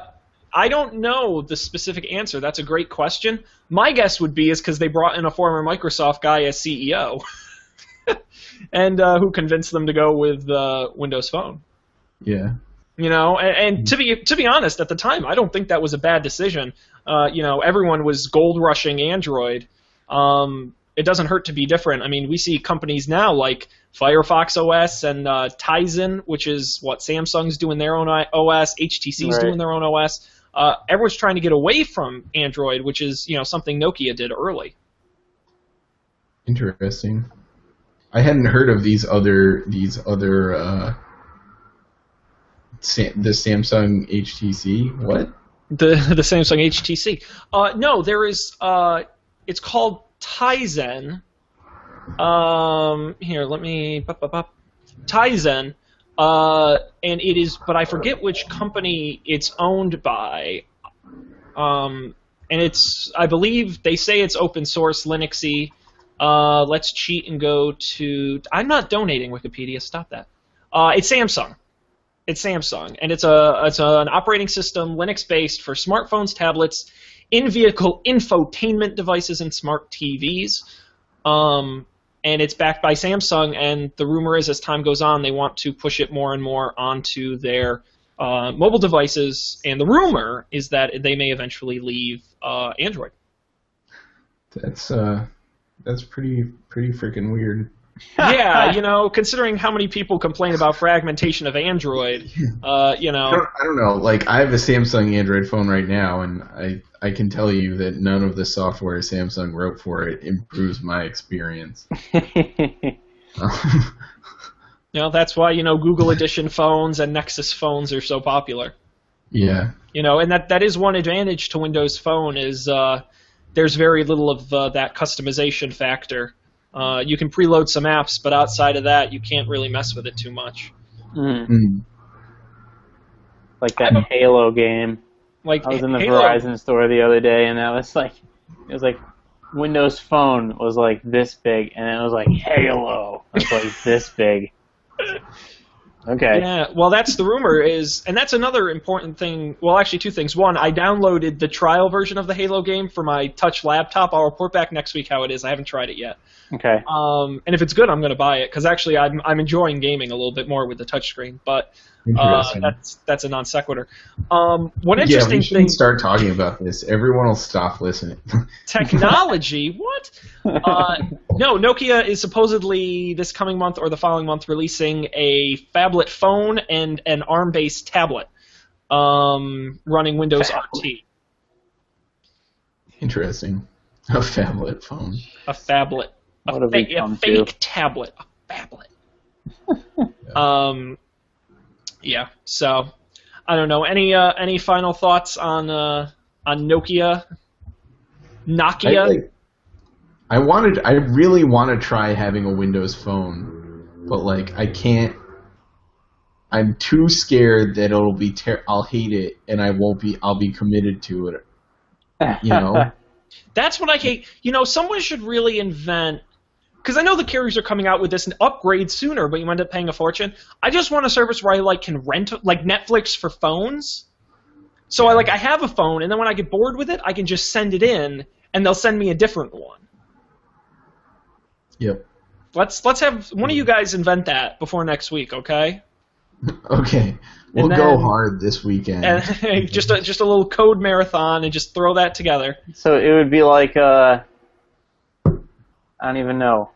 I don't know the specific answer. That's a great question. My guess would be is because they brought in a former Microsoft guy as CEO, and uh, who convinced them to go with uh, Windows Phone. Yeah. You know, and, and to be to be honest, at the time, I don't think that was a bad decision. Uh, you know, everyone was gold rushing Android. Um, it doesn't hurt to be different. I mean, we see companies now like Firefox OS and uh, Tizen, which is what Samsung's doing their own OS, HTC's Right. doing their own OS. Uh, everyone's trying to get away from Android, which is you know something Nokia did early. Interesting. I hadn't heard of these other these other uh, Sam, the Samsung HTC. What? The the Samsung HTC. Uh, no, there is. Uh, it's called Tizen. Um, here, let me. bup, bup, bup. Tizen. Uh, and it is, but I forget which company it's owned by. Um, and it's, I believe they say it's open source, Linuxy. Uh, let's cheat and go to. I'm not donating Wikipedia. Stop that. Uh, it's Samsung. It's Samsung, and it's a it's a, an operating system Linux based for smartphones, tablets, in-vehicle infotainment devices, and smart TVs. Um, and it's backed by Samsung. And the rumor is, as time goes on, they want to push it more and more onto their uh, mobile devices. And the rumor is that they may eventually leave uh, Android. That's uh, that's pretty pretty freaking weird. Yeah, you know, considering how many people complain about fragmentation of Android, uh, you I know, don't, I don't know. Like I have a Samsung Android phone right now, and I I can tell you that none of the software Samsung wrote for it improves my experience. you know that's why you know Google Edition phones and Nexus phones are so popular. yeah. You know, and that that is one advantage to Windows Phone is uh, there's very little of uh, that customization factor. Uh, you can preload some apps, but outside of that, you can't really mess with it too much. Mm, Mm. like that Halo game. Like I was in the Halo, Verizon store the other day, and that was like, it was like Windows Phone was like this big, and it was like Halo was like this big. Okay. Yeah, well, that's the rumor is, and that's another important thing. Well, actually, two things. One, I downloaded the trial version of the Halo game for my touch laptop. I'll report back next week how it is. I haven't tried it yet. Okay. Um, and if it's good, I'm going to buy it because actually, I'm I'm enjoying gaming a little bit more with the touchscreen. But uh, that's that's a non sequitur. Um, one yeah, interesting we thing. shouldn't start talking about this. Everyone will stop listening. technology. what? Uh, no, Nokia is supposedly this coming month or the following month releasing a phablet phone and an ARM-based tablet um, running Windows RT. Interesting. A phablet phone. A phablet. A, What have we fa- a fake to? tablet. A phablet. um, yeah. So, I don't know. Any uh, any final thoughts on uh, on Nokia? I, Nokia. like, I wanted. I really want to try having a Windows phone, but like I can't. I'm too scared that it'll be. Ter- I'll hate it, and I won't be. I'll be committed to it. You know. That's what I hate. You know, someone should really invent. Because I know the carriers are coming out with this and upgrade sooner, but you end up paying a fortune. I just want a service where I like can rent like Netflix for phones. So I like I have a phone, and then when I get bored with it, I can just send it in, and they'll send me a different one. Yep. Let's let's have one of you guys invent that before next week, okay? Okay. We'll And go hard this weekend. And just a just a little code marathon and just throw that together. so it would be like uh, I don't even know.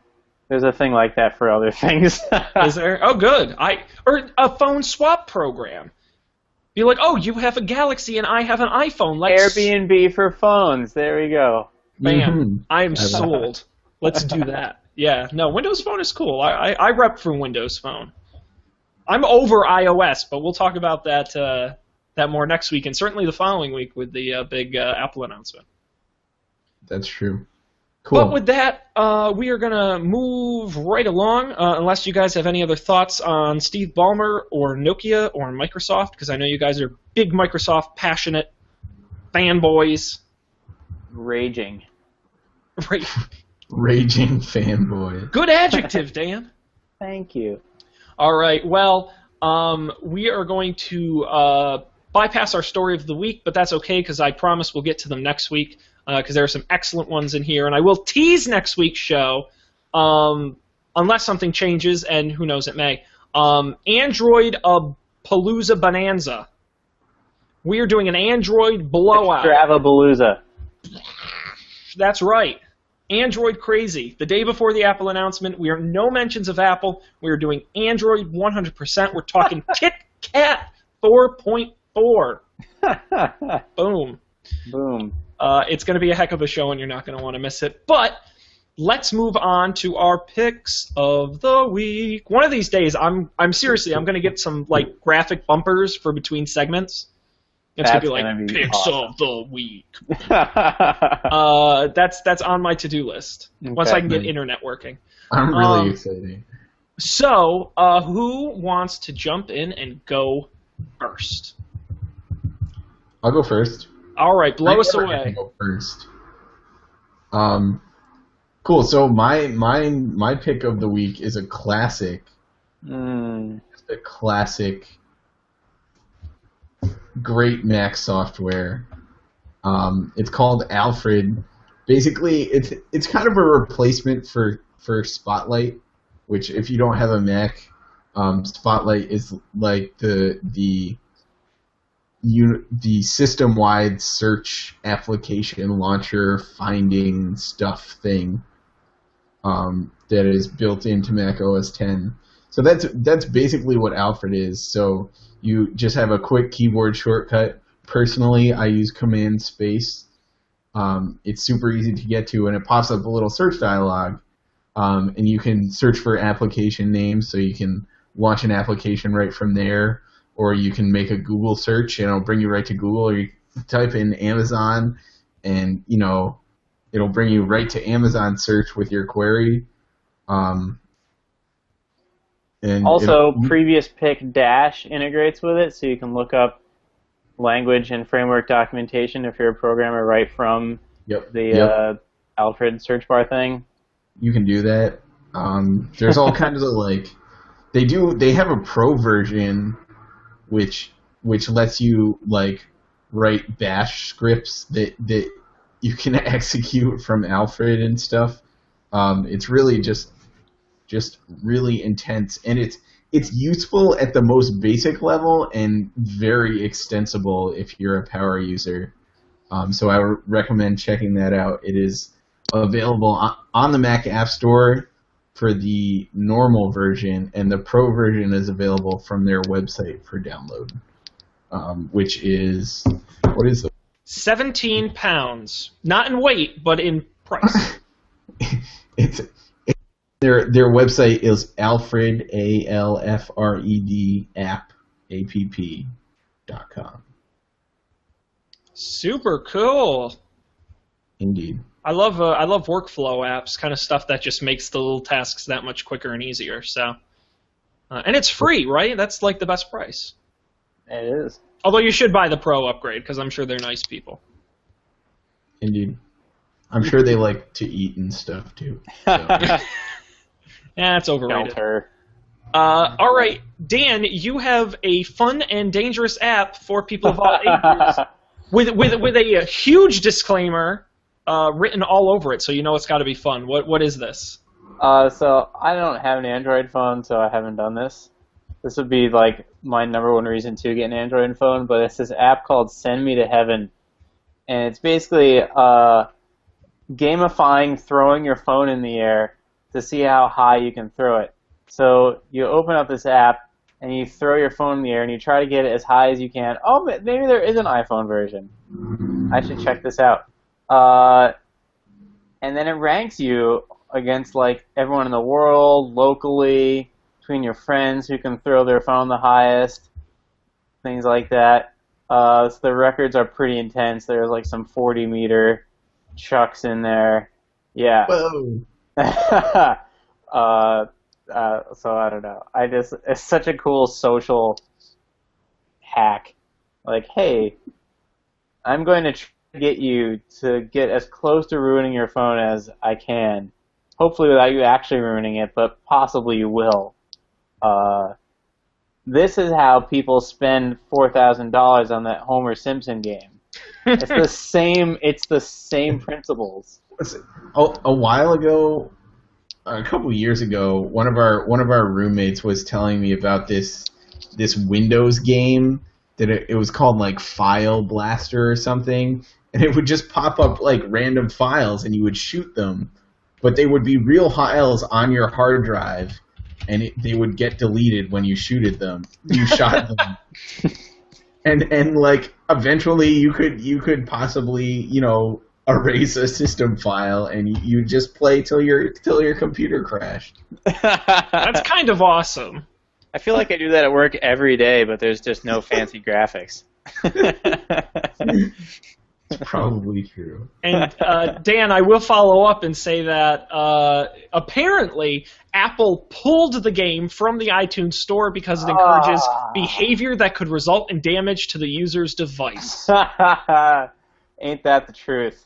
There's a thing like that for other things. Is there? Oh, good. I or a phone swap program. Be like, oh, you have a Galaxy and I have an iPhone. Let's Airbnb for phones. There we go. Bam. Mhm. I am I love sold. Let's do that. Yeah. No, Windows Phone is cool. I, I I rep for Windows Phone. I'm over iOS, but we'll talk about that uh, that more next week and certainly the following week with the uh, big uh, Apple announcement. That's true. Cool. But with that, uh, we are going to move right along, uh, unless you guys have any other thoughts on Steve Ballmer or Nokia or Microsoft, because I know you guys are big Microsoft passionate fanboys. Raging. Right. Raging fanboy. Good adjective, Dan. Thank you. All right. Well, um, we are going to uh, bypass our story of the week, but that's okay because I promise we'll get to them next week because there are some excellent ones in here, and I will tease next week's show um, unless something changes, and who knows, it may. Um, Android uh, Palooza Bonanza. We are doing an Android blowout. Stravabalooza. That's right. Android crazy. The day before the Apple announcement, we are no mentions of Apple. We are doing Android 100%. We're talking Kit Kat 4.4. Boom. Boom. Uh, it's going to be a heck of a show, and you're not going to want to miss it. But let's move on to our picks of the week. One of these days, I'm I'm seriously, I'm going to get some like graphic bumpers for between segments. It's That's gonna be like gonna be picks awesome. of the week. Uh, that's that's on my to-do list once I can get internet working. I'm really Um, excited. So, uh, who wants to jump in and go first? I'll go first. All right, blow us never get to away. First. Um, cool. So my my my pick of the week is a classic. Mm. a classic, great Mac software. Um, it's called Alfred. Basically, it's it's kind of a replacement for for Spotlight, which if you don't have a Mac, um, Spotlight is like the the you the system wide search application launcher finding stuff thing um, that is built into Mac OS 10. So that's that's basically what Alfred is. So you just have a quick keyboard shortcut. Personally, I use Command Space. Um, it's super easy to get to, and it pops up a little search dialog, um, and you can search for application names. So you can launch an application right from there, or you can make a Google search, and it'll bring you right to Google. Or you type in Amazon, and you know it'll bring you right to Amazon search with your query. Um, and Also, previous pick dash integrates with it, so you can look up language and framework documentation if you're a programmer right from yep, the yep. uh, Alfred search bar thing. you can do that. Um, there's all kinds of like they do. They have a pro version, which which lets you like write Bash scripts that that you can execute from Alfred and stuff. Um, it's really just just really intense, and it's it's useful at the most basic level and very extensible if you're a power user. Um, so I re- recommend checking that out. It is available on, on the Mac App Store for the normal version, and the Pro version is available from their website for download, um, which is what is the 17 pounds. Not in weight, but in price. it's it, their their website is Alfred A L F R E D app a p p dot com. Super cool. Indeed. I love uh, I love workflow apps, kind of stuff that just makes the little tasks that much quicker and easier. So, uh, and it's free, right? That's like the best price. It is. Although you should buy the pro upgrade because I'm sure they're nice people. Indeed. I'm sure they like to eat and stuff too. So. Yeah, it's overrated. Shelter. Uh, all right, Dan, you have a fun and dangerous app for people of all ages with with with a, huge disclaimer uh, written all over it, so you know it's got to be fun. What what is this? Uh, so I don't have an Android phone, so I haven't done this. This would be like my number one reason to get an Android phone, but it's this app called Send Me to Heaven, and it's basically uh, gamifying throwing your phone in the air to see how high you can throw it. So you open up this app and you throw your phone in the air and you try to get it as high as you can. Oh, maybe there is an iPhone version. I should check this out. Uh, and then it ranks you against like everyone in the world, locally, between your friends who can throw their phone the highest, things like that. Uh, so the records are pretty intense. There's like some 40 meter chucks in there. Yeah. Whoa. uh, uh, so I don't know. I just it's such a cool social hack. Like, hey, I'm going to get you to get as close to ruining your phone as I can. Hopefully, without you actually ruining it, but possibly you will. Uh, this is how people spend four thousand dollars on that Homer Simpson game. It's the same. It's the same principles. a, a while ago, a couple years ago, one of our one of our roommates was telling me about this this Windows game that it, it was called like File Blaster or something, and it would just pop up like random files and you would shoot them, but they would be real files on your hard drive, and it, they would get deleted when you shooted them. You shot them. And and like eventually you could you could possibly you know erase a system file and you, you just play till your till your computer crashed. That's kind of awesome. I feel like I do that at work every day, but there's just no fancy graphics. It's probably true. And uh, Dan, I will follow up and say that uh, apparently Apple pulled the game from the iTunes Store because it encourages Ah. behavior that could result in damage to the user's device. Ain't that the truth?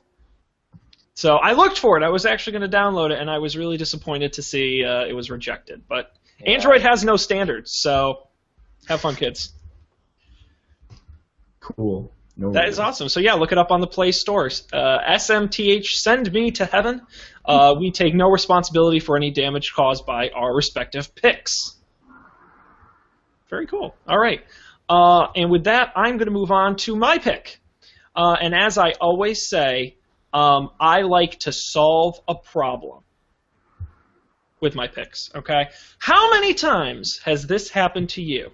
So I looked for it. I was actually going to download it, and I was really disappointed to see uh, it was rejected. But Yeah. Android has no standards, so have fun, kids. Cool. No That is awesome. So yeah, look it up on the Play stores. Uh, SMTH, send me to heaven. Uh, we take no responsibility for any damage caused by our respective picks. Very cool. All right. Uh, and with that, I'm going to move on to my pick. Uh, and as I always say, um, I like to solve a problem with my picks. Okay. How many times has this happened to you?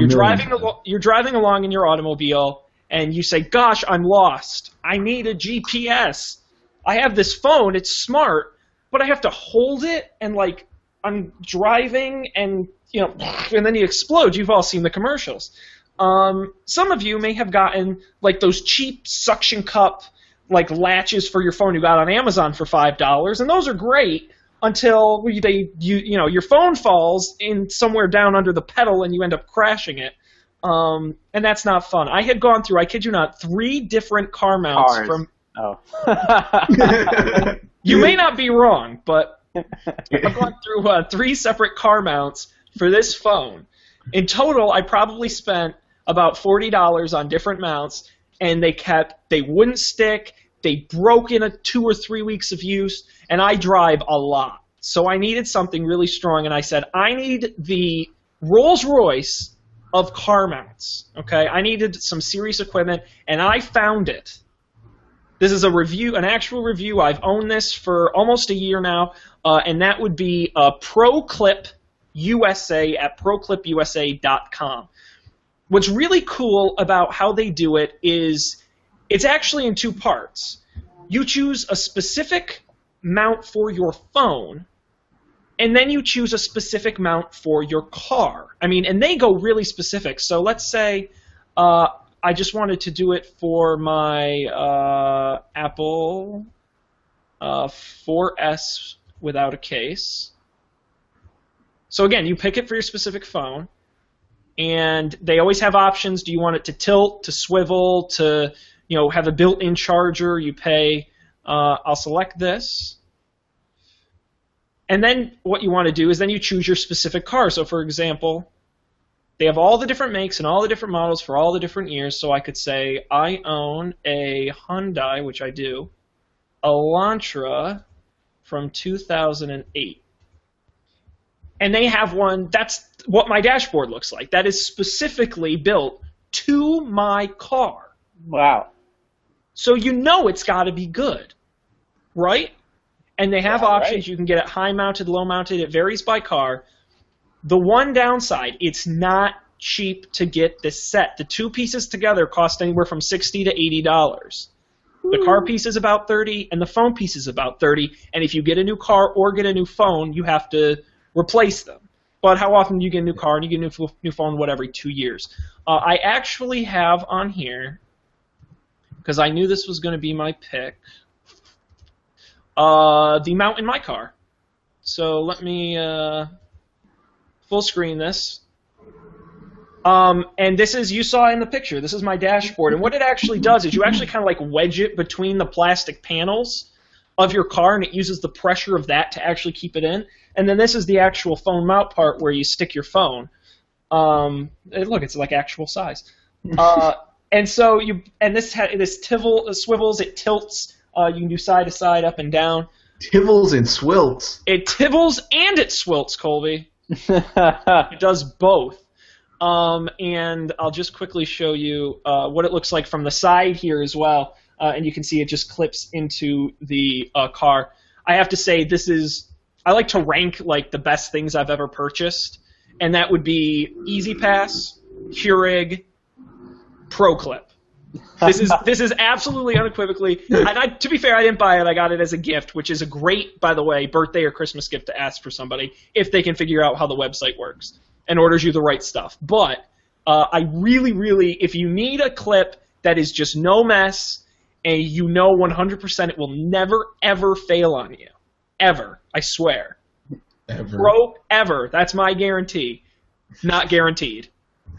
You're driving, al- you're driving along in your automobile, and you say, "Gosh, I'm lost. I need a GPS. I have this phone. It's smart, but I have to hold it, and like I'm driving, and you know, and then you explode. You've all seen the commercials. Um, some of you may have gotten like those cheap suction cup like latches for your phone you got on Amazon for five dollars, and those are great until they you you know your phone falls in somewhere down under the pedal and you end up crashing it. Um, and that's not fun. I had gone through, I kid you not, three different car mounts Cars. from. Oh. You may not be wrong, but I've gone through uh, three separate car mounts for this phone. In total, I probably spent about forty dollars on different mounts, and they kept they wouldn't stick. They broke in a two or three weeks of use, and I drive a lot, so I needed something really strong. And I said, I need the Rolls Royce of car mounts. Okay, I needed some serious equipment, and I found it. This is a review, an actual review. I've owned this for almost a year now, uh, and that would be uh, ProClip USA at proclipusa.com. What's really cool about how they do it is it's actually in two parts. You choose a specific mount for your phone, and then you choose a specific mount for your car. I mean, and they go really specific. So let's say uh, I just wanted to do it for my uh, Apple uh, 4S without a case. So again, you pick it for your specific phone, and they always have options. Do you want it to tilt, to swivel, to you know have a built-in charger? You pay. Uh, I'll select this. And then what you want to do is then you choose your specific car. So for example, they have all the different makes and all the different models for all the different years. So I could say I own a Hyundai, which I do, Elantra from 2008. And they have one, that's what my dashboard looks like. That is specifically built to my car. wow. So you know it's got to be good, right? And they have Yeah, options. right. You can get it high mounted, low mounted. It varies by car. The one downside, it's not cheap to get this set. The two pieces together cost anywhere from sixty to eighty dollars. The car piece is about thirty, and the phone piece is about thirty. And if you get a new car or get a new phone, you have to replace them. But how often do you get a new car and you get a new, new phone? What every two years? Uh, I actually have on here because I knew this was going to be my pick. uh, the mount in my car. So let me uh, full screen this. Um, and this is you saw in the picture. This is my dashboard, and what it actually does is you actually kind of like wedge it between the plastic panels of your car, and it uses the pressure of that to actually keep it in. And then this is the actual phone mount part where you stick your phone. Um, look, it's like actual size. Uh, and so you and this ha- this tivel swivels, it tilts. Uh, you can do side to side, up and down. Tivels and swilts. It tivels and it swilts, Colby. It does both. Um, and I'll just quickly show you uh, what it looks like from the side here as well. Uh, and you can see it just clips into the uh, car. I have to say, this is I like to rank like the best things I've ever purchased, and that would be E-ZPass, Keurig, ProClip. This is this is absolutely unequivocally. And I, to be fair, I didn't buy it. I got it as a gift, which is a great, by the way, birthday or Christmas gift to ask for somebody if they can figure out how the website works and orders you the right stuff. But uh, I really, really, if you need a clip that is just no mess and you know 100% it will never ever fail on you, ever, I swear, Ever. pro ever. That's my guarantee. Not guaranteed.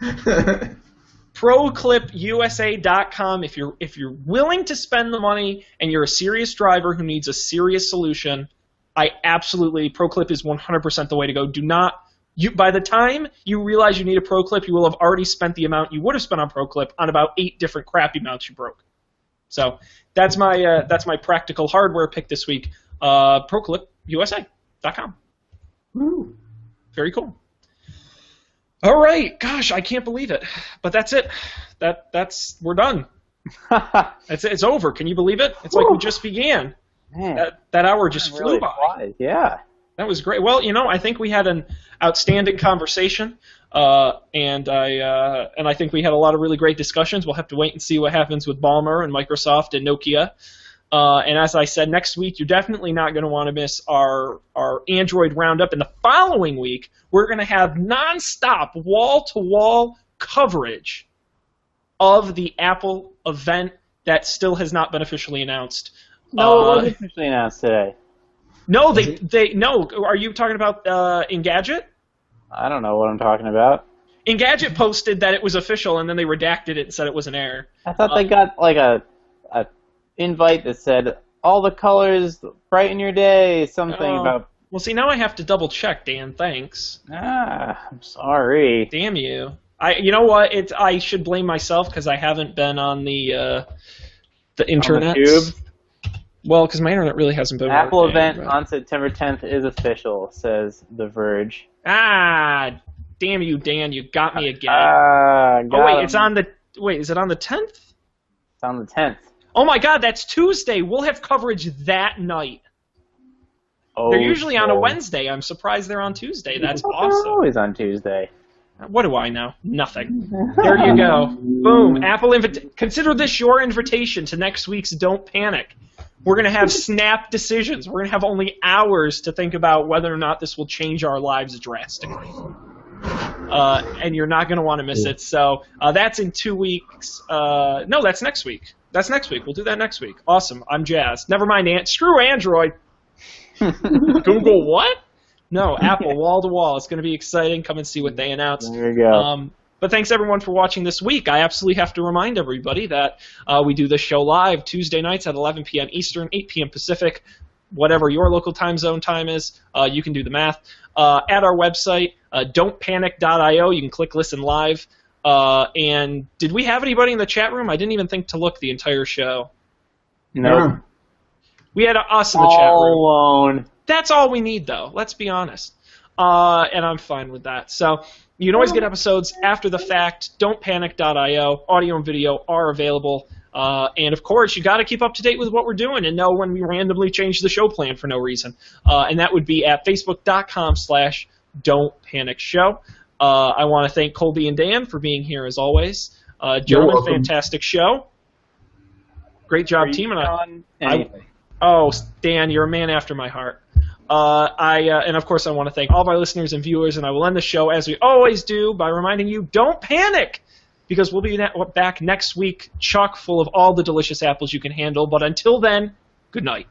ProClipUSA.com. If you're if you're willing to spend the money and you're a serious driver who needs a serious solution, I absolutely ProClip is 100% the way to go. Do not you by the time you realize you need a ProClip, you will have already spent the amount you would have spent on ProClip on about eight different crappy mounts you broke. So that's my uh, that's my practical hardware pick this week. Uh, ProClipUSA.com. Very cool. All right, gosh, I can't believe it, but that's it. That that's we're done. It's it's over. Can you believe it? It's like we just began. Man, That that hour just really flew by. flies. Yeah. That was great. Well, you know, I think we had an outstanding conversation, uh, and I uh, and I think we had a lot of really great discussions. We'll have to wait and see what happens with Ballmer and Microsoft and Nokia. Uh, and as I said, next week you're definitely not going to want to miss our our Android roundup. And the following week we're going to have nonstop, wall to wall coverage of the Apple event that still has not been officially announced. No, Uh, it wasn't officially announced today. No, they they no. Are you talking about uh, Engadget? I don't know what I'm talking about. Engadget posted that it was official, and then they redacted it and said it was an error. I thought Uh, they got like a invite that said all the colors brighten your day. Something Oh. about Well, see, now I have to double check, Dan. Thanks. ah. I'm sorry. Damn you. I. You know what? It's I should blame myself because I haven't been on the uh, the internet. Well, because my internet really hasn't been. Apple working, event but- on September 10th is official, says The Verge. Ah, damn you, Dan! You got me again. Ah, oh wait, him. it's on the. Wait, is it on the tenth? It's on the 10th. Oh my God, that's Tuesday. We'll have coverage that night. Oh, They're usually on a Wednesday. I'm surprised they're on Tuesday. That's awesome. They're always on Tuesday. What do I know? Nothing. There you go. Boom. Apple invita- consider this your invitation to next week's Don't Panic. We're going to have snap decisions. We're going to have only hours to think about whether or not this will change our lives drastically. Uh, and you're not going to want to miss it. So uh, that's in two weeks. Uh, no, that's next week. That's next week. We'll do that next week. Awesome. I'm jazzed. Never mind. Ant- screw Android. Google what? No, Apple wall to wall. It's going to be exciting. Come and see what they announce. There you go. Um, but thanks everyone for watching this week. I absolutely have to remind everybody that uh, we do this show live Tuesday nights at 11 p.m. Eastern, 8 p.m. Pacific, whatever your local time zone time is. Uh, you can do the math. Uh, at our website, uh, don'tpanic.io, you can click listen live. Uh, and did we have anybody in the chat room? I didn't even think to look the entire show. no. We had us in the chat room. All alone. That's all we need, though. Let's be honest. Uh, and I'm fine with that. So you can always get episodes after the fact. Don't Don'tPanic.io. Audio and video are available. Uh, and of course, you got to keep up to date with what we're doing and know when we randomly change the show plan for no reason. Uh, and that would be at Facebook.com/slash Don't Panic Show. Uh, I want to thank Colby and Dan for being here as always. Uh, gentlemen, welcome. fantastic show. Great job, Are team. And I, on I- Oh, Dan, you're a man after my heart. Uh, I uh, and of course I want to thank all of our listeners and viewers, and I will end the show as we always do by reminding you: don't panic, because we'll be na- back next week, chock full of all the delicious apples you can handle. But until then, good night.